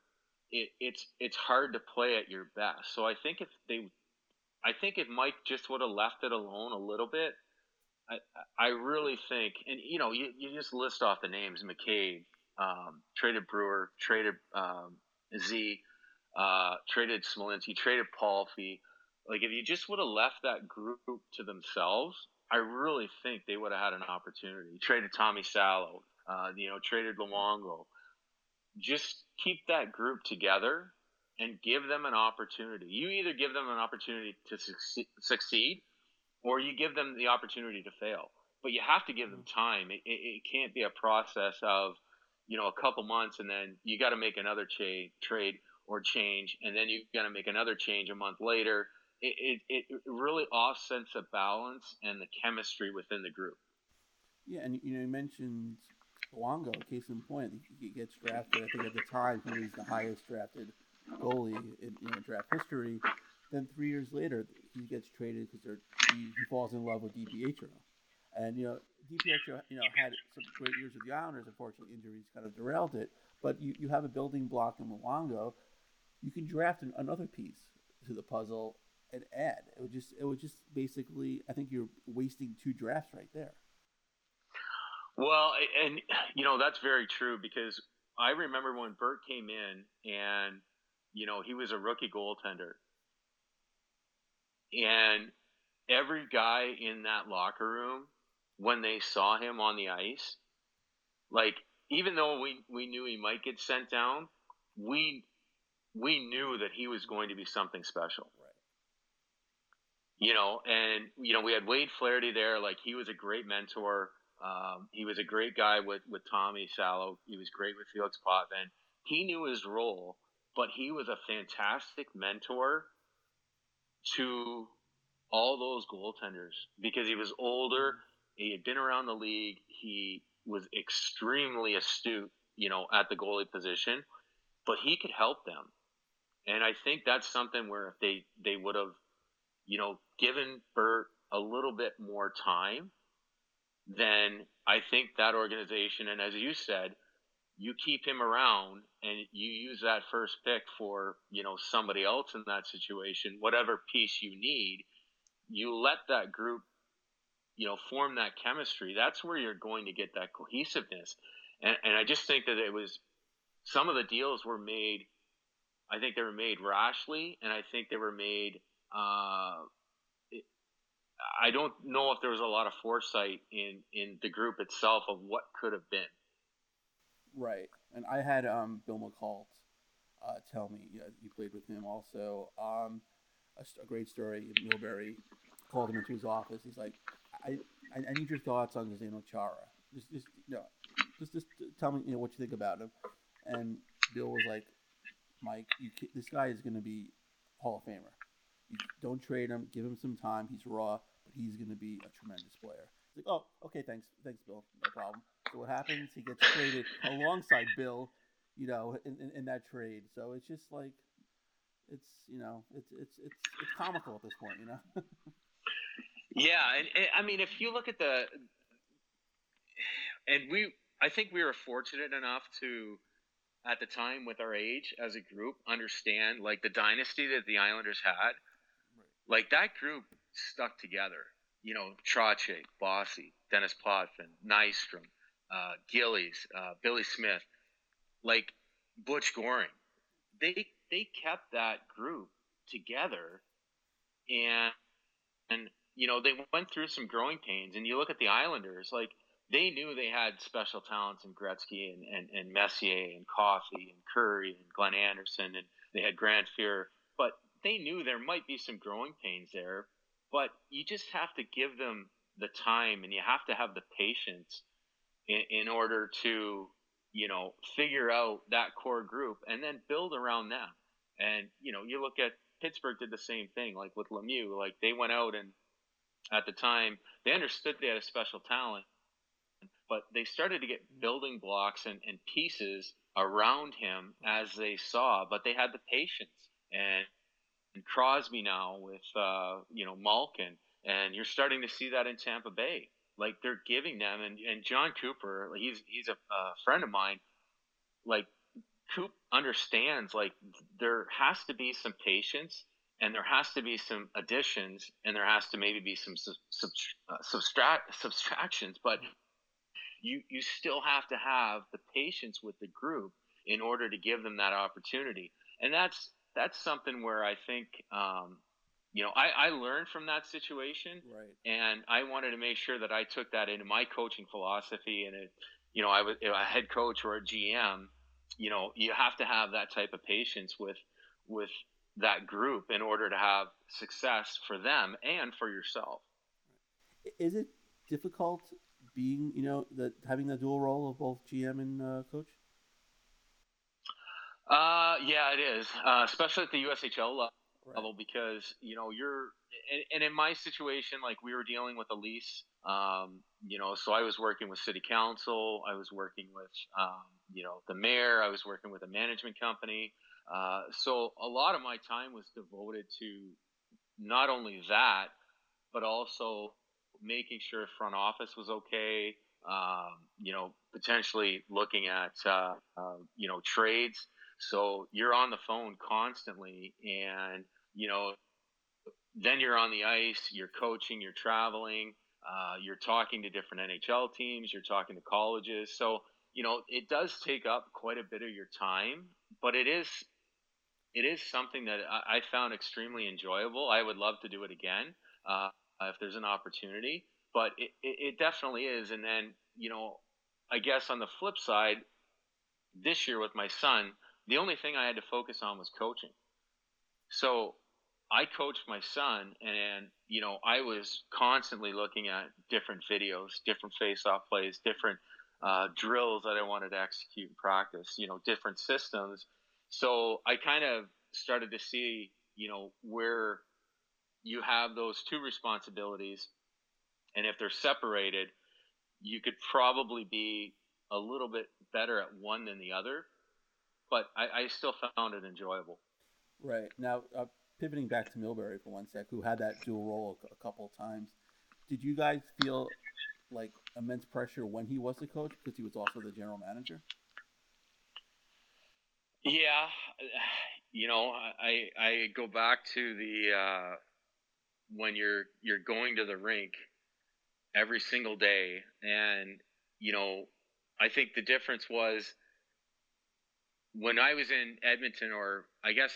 it, it's it's hard to play at your best. So I think if they, I think if Mike just would have left it alone a little bit, I I really think, and you know, you, you just list off the names: McCabe, um, traded Brewer, traded um, Z, uh, traded Smolinski, traded Palffy. Like if you just would have left that group to themselves, I really think they would have had an opportunity. Traded Tommy Salo, uh, you know, traded Luongo just keep that group together and give them an opportunity. You either give them an opportunity to succeed or you give them the opportunity to fail. But you have to give them time. It, it, it can't be a process of, you know, a couple months and then you got to make another cha- trade or change, and then you've got to make another change a month later. It, it, it really offsets the balance and the chemistry within the group. Yeah, and you know, you mentioned Luongo, case in point, he gets drafted. I think at the time he was the highest drafted goalie in draft history. Then three years later, he gets traded because he, he falls in love with DiPietro. And you know, DiPietro, you know, had some great years with the Islanders. Unfortunately, injuries kind of derailed it. But you, you have a building block in Luongo. You can draft an, another piece to the puzzle and add. It would just it would just basically. I think you're wasting two drafts right there. Well, and you know that's very true because I remember when Bert came in and you know he was a rookie goaltender and every guy in that locker room when they saw him on the ice like even though we we knew he might get sent down we we knew that he was going to be something special right. you know and you know we had Wade Flaherty there like he was a great mentor um, he was a great guy with with Tommy Salo. he was great with Felix Potvin he knew his role but he was a fantastic mentor to all those goaltenders because he was older. He had been around the league. He was extremely astute, you know, at the goalie position, but he could help them. And I think that's something where if they, they would have, you know, given Bert a little bit more time, then I think that organization, and as you said, you keep him around and you use that first pick for you know somebody else in that situation whatever piece you need you let that group you know form that chemistry. That's where you're going to get that cohesiveness. And, and i just think that it was some of the deals were made i think they were made rashly and i think they were made uh, i don't know if there was a lot of foresight in in the group itself of what could have been Right, and I had um, Bill Muckalt uh, tell me yeah, you played with him also. Um, a, a, great story. Milbury called him into his office. He's like, I, I, I need your thoughts on Zdeno Chara. Just, just, you know, just, just tell me, you know, what you think about him. And Bill was like, Mike, you, this guy is going to be Hall of Famer. You don't trade him. Give him some time. He's raw, but he's going to be a tremendous player. Like, oh, okay, thanks, thanks, Bill. No problem. So what happens? He gets traded alongside Bill, you know, in, in, in, that trade. So it's just like, it's you know, it's it's it's it's comical at this point, you know. (laughs) yeah, and, and I mean, if you look at the, and we, I think we were fortunate enough to, at the time with our age as a group, understand like the dynasty that the Islanders had. Right. Like that group stuck together. You know, Trottier, Bossy, Dennis Potvin, Nystrom, uh, Gillies, uh, Billy Smith, like Butch Goring. They they kept that group together, and and you know they went through some growing pains. And you look at the Islanders, like they knew they had special talents in Gretzky and, and, and Messier and Coffey and Kurri and Glenn Anderson and they had Grant Fuhr, but they knew there might be some growing pains there. But you just have to give them the time and you have to have the patience in, in order to you know figure out that core group and then build around them and you know you look at pittsburgh did the same thing like with lemieux like they went out and at the time they understood they had a special talent but they started to get building blocks and, and pieces around him as they saw but they had the patience and, and crosby now with uh, you know malkin and you're starting to see that in tampa bay like they're giving them, and, and Jon Cooper, he's he's a, a friend of mine. Like Coop understands, like there has to be some patience, and there has to be some additions, and there has to maybe be some sub, sub, uh, subtract, subtractions, but you you still have to have the patience with the group in order to give them that opportunity, and that's that's something where I think um, you know, I, I learned from that situation, right. and I wanted to make sure that I took that into my coaching philosophy. And it, you know, I was a head coach or a GM. You know, you have to have that type of patience with with that group in order to have success for them and for yourself. Is it difficult being, you know, that having the dual role of both GM and uh, coach? Uh, yeah, it is, uh, especially at the USHL level, right. because you know you're, and, and, in my situation, like we were dealing with a lease, um, you know, so I was working with city council, I was working with, um, you know, the mayor, I was working with a management company, uh, so a lot of my time was devoted to not only that, but also making sure front office was okay. Um, you know, potentially looking at uh, uh, you know trades. So you're on the phone constantly, and you know, then you're on the ice. You're coaching. You're traveling. Uh, you're talking to different NHL teams. You're talking to colleges. So you know, it does take up quite a bit of your time, but it is it is something that I, found extremely enjoyable. I would love to do it again uh, if there's an opportunity, but it, it, it definitely is. And then, you know, I guess on the flip side, this year with my son, the only thing I had to focus on was coaching. So I coached my son, and you know I was constantly looking at different videos, different face-off plays, different uh, drills that I wanted to execute in practice. You know, different systems, so I kind of started to see, you know, where you have those two responsibilities, and if they're separated, you could probably be a little bit better at one than the other. But I, I still found it enjoyable. Right now, uh, pivoting back to Milbury for one sec, who had that dual role a, a couple of times. Did you guys feel like immense pressure when he was the coach because he was also the general manager? Yeah, you know, I I go back to the uh, when you're you're going to the rink every single day, and you know, I think the difference was when I was in Edmonton, or I guess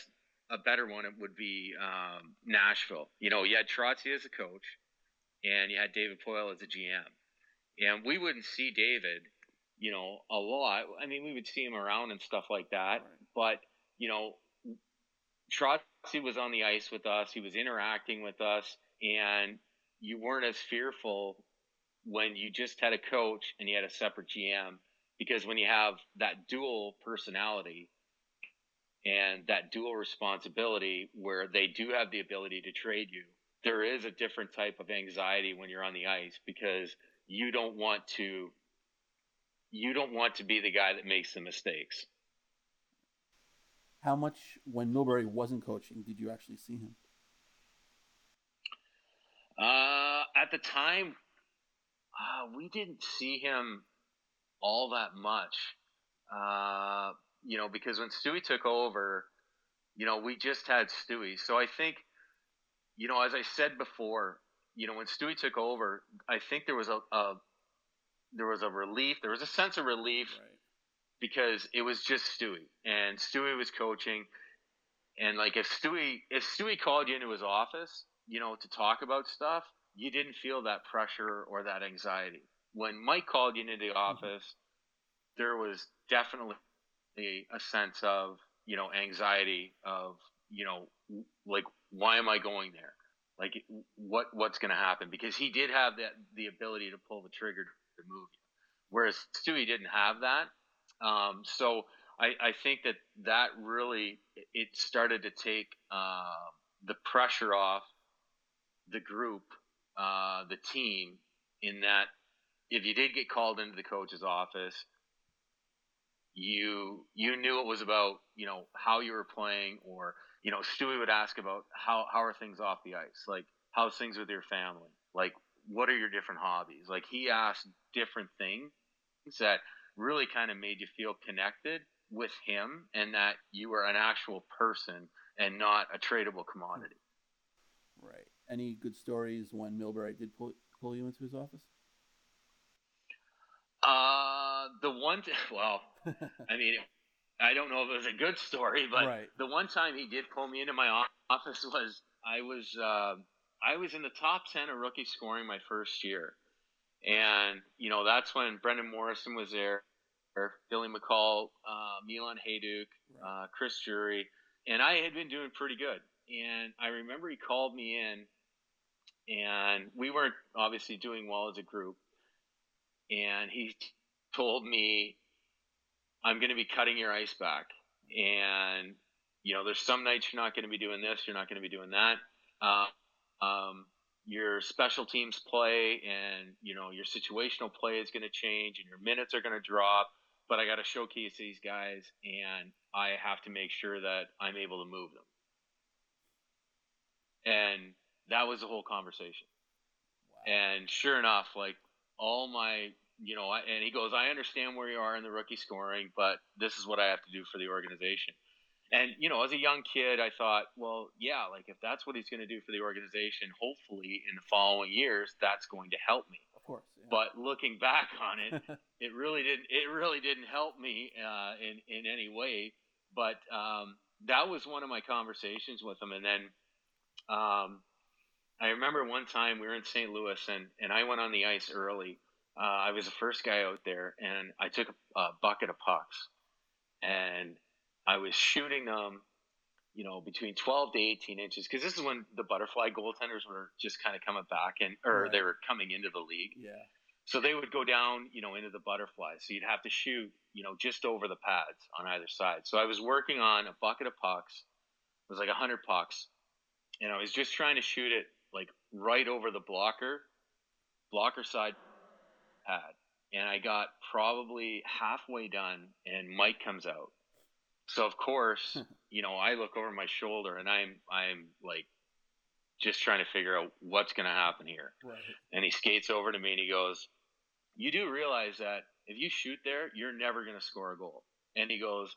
a better one it would be um, Nashville. You know, you had Trotzy as a coach, and you had David Poile as a GM, and we wouldn't see David you know, a lot. I mean, we would see him around and stuff like that. Right. But, you know, Trotzy was on the ice with us. He was interacting with us. And you weren't as fearful when you just had a coach and you had a separate GM. Because when you have that dual personality and that dual responsibility where they do have the ability to trade you, there is a different type of anxiety when you're on the ice because you don't want to you don't want to be the guy that makes the mistakes. How much, when Milbury wasn't coaching, did you actually see him? Uh, at the time, uh, we didn't see him all that much. Uh, you know, because when Stewie took over, you know, we just had Stewie. So I think, you know, as I said before, you know, when Stewie took over, I think there was a, a there was a relief. There was a sense of relief right. Because it was just Stewie, and Stewie was coaching. And like if Stewie if Stewie called you into his office, you know, to talk about stuff, you didn't feel that pressure or that anxiety. When Mike called you into the mm-hmm. office, mm-hmm. there was definitely a, a sense of you know anxiety of you know like why am I going there? Like what what's going to happen? Because he did have that the ability to pull the trigger to move you. Whereas Stewie didn't have that. Um, so I, I, think that that really it started to take uh, the pressure off the group, uh, the team, in that if you did get called into the coach's office, you you knew it was about you know how you were playing, or you know Stewie would ask about how how are things off the ice, like how's things with your family, like what are your different hobbies? Like he asked different things that really kind of made you feel connected with him and that you were an actual person and not a tradable commodity. Right. Any good stories when Milbury did pull, pull you into his office? Uh, the one, t- (laughs) well, (laughs) I mean, I don't know if it was a good story, but right. the one time he did pull me into my office was I was uh, I was in the top 10 of rookie scoring my first year. And, you know, that's when Brendan Morrison was there, or Billy Muckalt, uh, Milan Hejduk, uh, Chris Drury. and I had been doing pretty good. And I remember he called me in, and we weren't obviously doing well as a group. And he told me, "I'm going to be cutting your ice back, and you know, there's some nights you're not going to be doing this, you're not going to be doing that. Uh, um, your special teams play and you know your situational play is going to change and your minutes are going to drop but i got to showcase these guys and i have to make sure that i'm able to move them. And that was the whole conversation. Wow. and sure enough like all my you know and he goes i understand where you are in the rookie scoring but this is what i have to do for the organization and you know, as a young kid, I thought, well, yeah, like if that's what he's going to do for the organization, hopefully in the following years, that's going to help me. Of course. Yeah. But looking back on it, (laughs) it really didn't. It really didn't help me uh, in in any way. But um, that was one of my conversations with him, and then um, I remember one time we were in St. Louis, and and I went on the ice early. Uh, I was the first guy out there, and I took a, a bucket of pucks, and I was shooting them, you know, between 12 to 18 inches because this is when the butterfly goaltenders were just kind of coming back and or right. they were coming into the league. Yeah. So they would go down, you know, into the butterfly. So you'd have to shoot, you know, just over the pads on either side. So I was working on a bucket of pucks. It was like 100 pucks. And I was just trying to shoot it like right over the blocker, blocker side pad. And I got probably halfway done, and Mike comes out so of course, hmm. you know, I look over my shoulder and I'm I'm like just trying to figure out what's going to happen here. Right. And he skates over to me and he goes, "You do realize that if you shoot there, you're never going to score a goal." And he goes,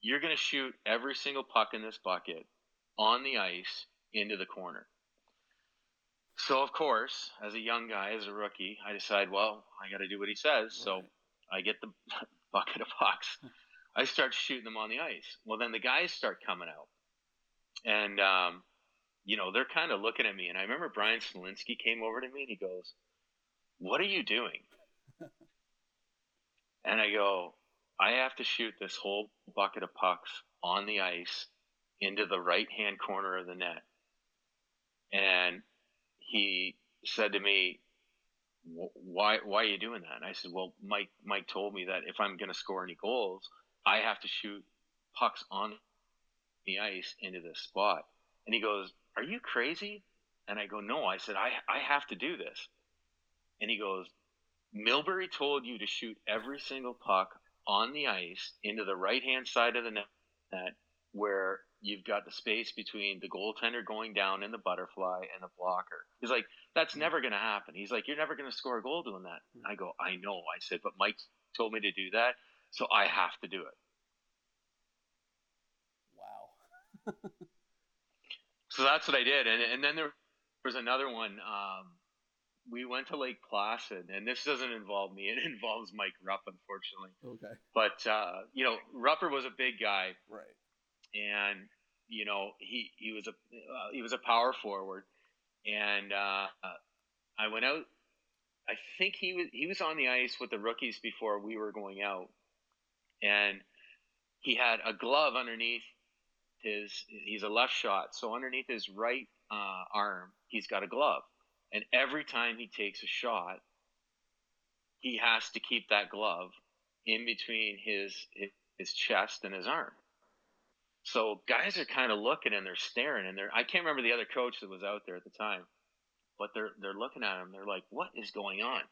"You're going to shoot every single puck in this bucket on the ice into the corner." So of course, as a young guy, as a rookie, I decide, well, I got to do what he says. Right. So I get the (laughs) bucket of pucks. Hmm. I start shooting them on the ice. Well, then the guys start coming out, and um, you know they're kind of looking at me. And I remember Bryan Smolinski came over to me and he goes, "What are you doing?" (laughs) and I go, "I have to shoot this whole bucket of pucks on the ice into the right hand corner of the net." And he said to me, why why are you doing that? And I said, well, Mike Mike told me that if I'm going to score any goals, I have to shoot pucks on the ice into this spot. And he goes, Are you crazy? And I go, No. I said, I, I have to do this. And he goes, Milbury told you to shoot every single puck on the ice into the right hand side of the net where you've got the space between the goaltender going down in the butterfly and the blocker. He's like, That's hmm. never going to happen. He's like, You're never going to score a goal doing that. And I go, I know. I said, But Mike told me to do that. So I have to do it. Wow. (laughs) so that's what I did. And, and then there was another one. Um, we went to Lake Placid, and this doesn't involve me. (laughs) It involves Mike Rupp, unfortunately. Okay. But, uh, you know, Rupper was a big guy. Right. And, you know, he, he was a uh, he was a power forward. And uh, I went out I think he was he was on the ice with the rookies before we were going out, and he had a glove underneath his. He's a left shot, so underneath his right uh, arm, he's got a glove, and every time he takes a shot, he has to keep that glove in between his his chest and his arm. So guys are kind of looking and they're staring and they're I can't remember the other coach that was out there at the time, but they're they're looking at him. They're like, "What is going on?"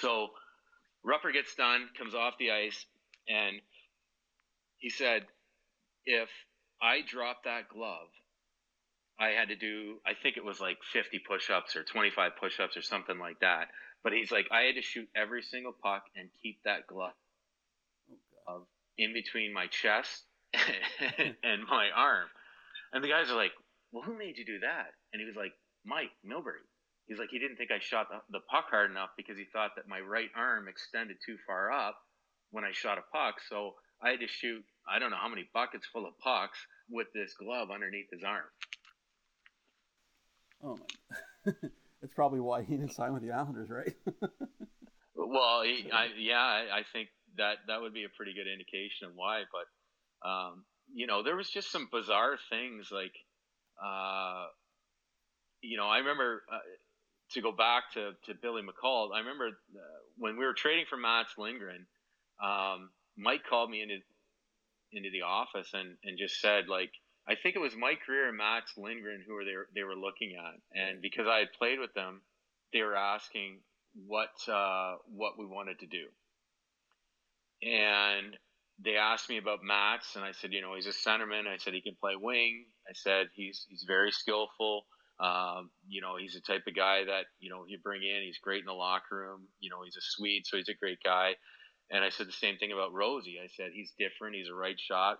So Rupper gets done, comes off the ice, and he said, if I dropped that glove, I had to do, I think it was like 50 push ups or 25 push ups or something like that. But he's like, I had to shoot every single puck and keep that glove oh, in between my chest (laughs) and my arm. And the guys are like, Well, who made you do that? And he was like, Mike Milbury. He's like, he didn't think I shot the, the puck hard enough because he thought that my right arm extended too far up when I shot a puck. So I had to shoot, I don't know how many buckets full of pucks with this glove underneath his arm. Oh my! (laughs) That's probably why he didn't sign with the Islanders, right? (laughs) well, he, I, yeah, I, I think that that would be a pretty good indication of why. But um, you know, there was just some bizarre things like, uh, you know, I remember uh, to go back to, to Billy Muckalt. I remember uh, when we were trading for Mats Lindgren, um, Mike called me into into the office and, and just said like I think it was Mike Grier and Mats Lindgren who were they they were looking at, and because I had played with them, they were asking what uh, what we wanted to do, and they asked me about Mats, and I said, you know, he's a centerman. I said he can play wing. I said he's he's very skillful. Um, you know, he's the type of guy that you know you bring in. He's great in the locker room. You know, he's a Swede, so he's a great guy. And I said the same thing about Rosie. I said he's different. He's a right shot,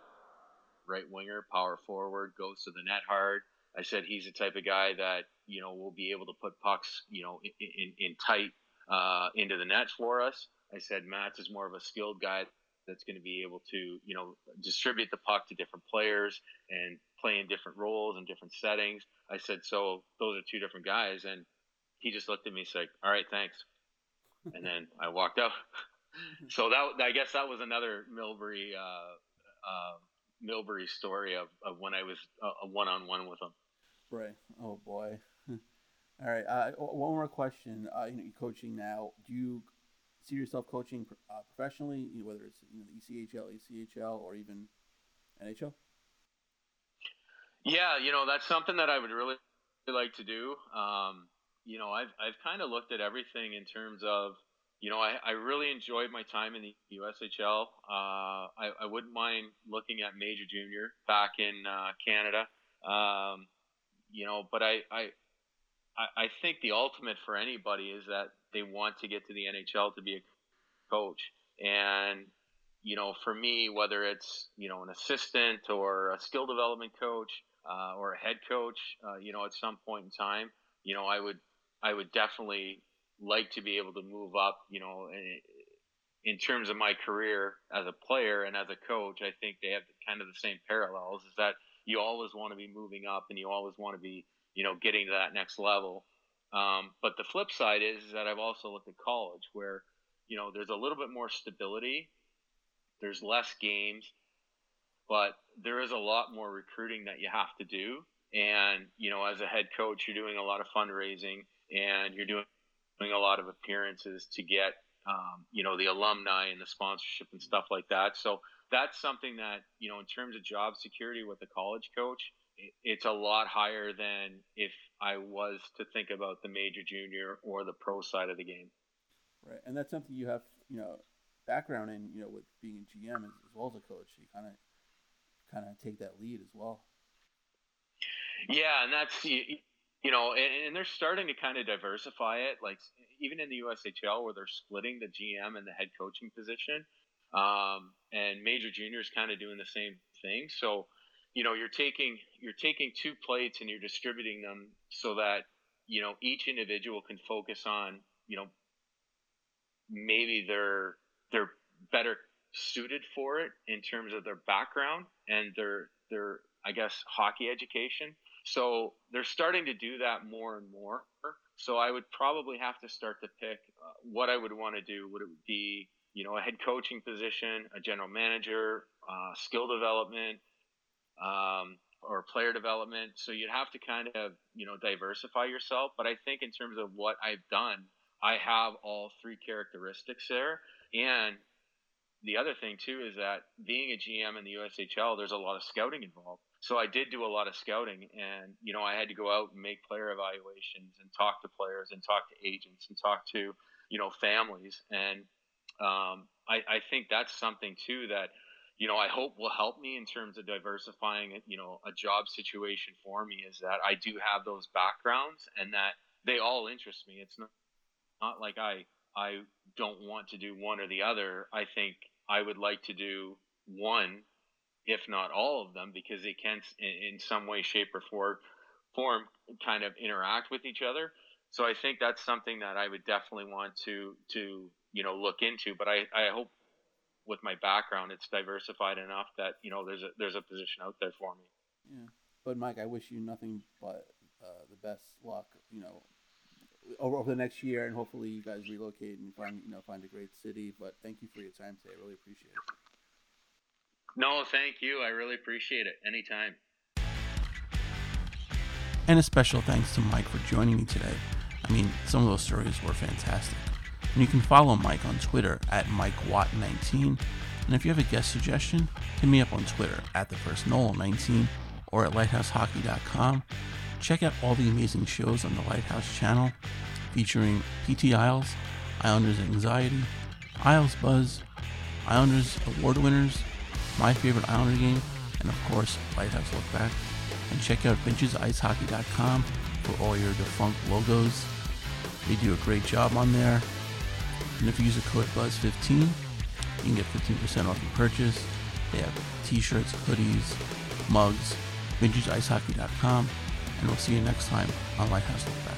right winger, power forward, goes to the net hard. I said he's the type of guy that you know will be able to put pucks, you know, in, in, in tight uh, into the net for us. I said Mats is more of a skilled guy that's going to be able to, you know, distribute the puck to different players and play in different roles and different settings. I said, so those are two different guys. And he just looked at me and said, all right, thanks. And then I walked out. (laughs) so that, I guess that was another Milbury, uh, uh, Milbury story of, of when I was a one-on-one with him. Right. Oh boy. (laughs) All right. Uh, one more question. Uh, you know, you're coaching now. Do you see yourself coaching uh, professionally, whether it's you know the ECHL, ECHL, or even NHL? Yeah, you know that's something that I would really like to do. Um, you know, I've I've kind of looked at everything in terms of, you know, I, I really enjoyed my time in the USHL. Uh, I, I wouldn't mind looking at Major Junior back in uh, Canada. Um, you know, but I, I I think the ultimate for anybody is that they want to get to the NHL to be a coach. And, you know, for me, whether it's, you know, an assistant or a skill development coach uh, or a head coach, uh, you know, at some point in time, you know, I would, I would definitely like to be able to move up, you know, in, in terms of my career as a player and as a coach, I think they have kind of the same parallels is that you always want to be moving up and you always want to be, you know, getting to that next level. Um, but the flip side is, is that I've also looked at college where, you know, there's a little bit more stability. There's less games, but there is a lot more recruiting that you have to do. And, you know, as a head coach, you're doing a lot of fundraising and you're doing, doing a lot of appearances to get, um, you know, the alumni and the sponsorship and stuff like that. So that's something that, you know, in terms of job security with a college coach, it's a lot higher than if I was to think about the major junior or the pro side of the game. Right, and that's something you have, you know, background in, you know, with being a GM as, as well as a coach. You kind of, kind of take that lead as well. Yeah, and that's you know, and, and they're starting to kind of diversify it. Like even in the USHL, where they're splitting the GM and the head coaching position, um, and major juniors kind of doing the same thing. So you know you're taking you're taking two plates and you're distributing them so that you know each individual can focus on you know maybe they're they're better suited for it in terms of their background and their their I guess hockey education. So they're starting to do that more and more. So I would probably have to start to pick uh, what I would want to do. Would it be you know a head coaching position, a general manager, uh, skill development, um, or player development. So you'd have to kind of, you know, diversify yourself. But I think in terms of what I've done, I have all three characteristics there. And the other thing too is that being a GM in the USHL, there's a lot of scouting involved. So I did do a lot of scouting and, you know, I had to go out and make player evaluations and talk to players and talk to agents and talk to, you know, families. And um, I, I think that's something too that you know, I hope will help me in terms of diversifying, you know, a job situation for me is that I do have those backgrounds and that they all interest me. It's not, not like I, I don't want to do one or the other. I think I would like to do one, if not all of them, because they can, in, in some way, shape, or form, form, kind of interact with each other. So I think that's something that I would definitely want to to you know look into. But I, I hope with my background, it's diversified enough that you know there's a there's a position out there for me. Yeah, but Mike, I wish you nothing but uh, the best luck. You know, over, over the next year, and hopefully you guys relocate and find you know find a great city. But thank you for your time today. I really appreciate it. No, thank you. I really appreciate it. Anytime. And a special thanks to Mike for joining me today. I mean, some of those stories were fantastic. And you can follow Mike on Twitter at MikeWatt19. And if you have a guest suggestion, hit me up on Twitter at the first Noel19 or at lighthousehockey.com. Check out all the amazing shows on the Lighthouse channel featuring PT Isles, Islanders Anxiety, Isles Buzz, Islanders Award winners, my favorite Islander game, and of course, Lighthouse Look Back. And check out VintageIceHockey.com for all your defunct logos. They do a great job on there. And if you use the code BUZZ15, you can get 15% off your purchase. They have t-shirts, hoodies, mugs, VintageIceHockey.com, and we'll see you next time on Lighthouse Look Back.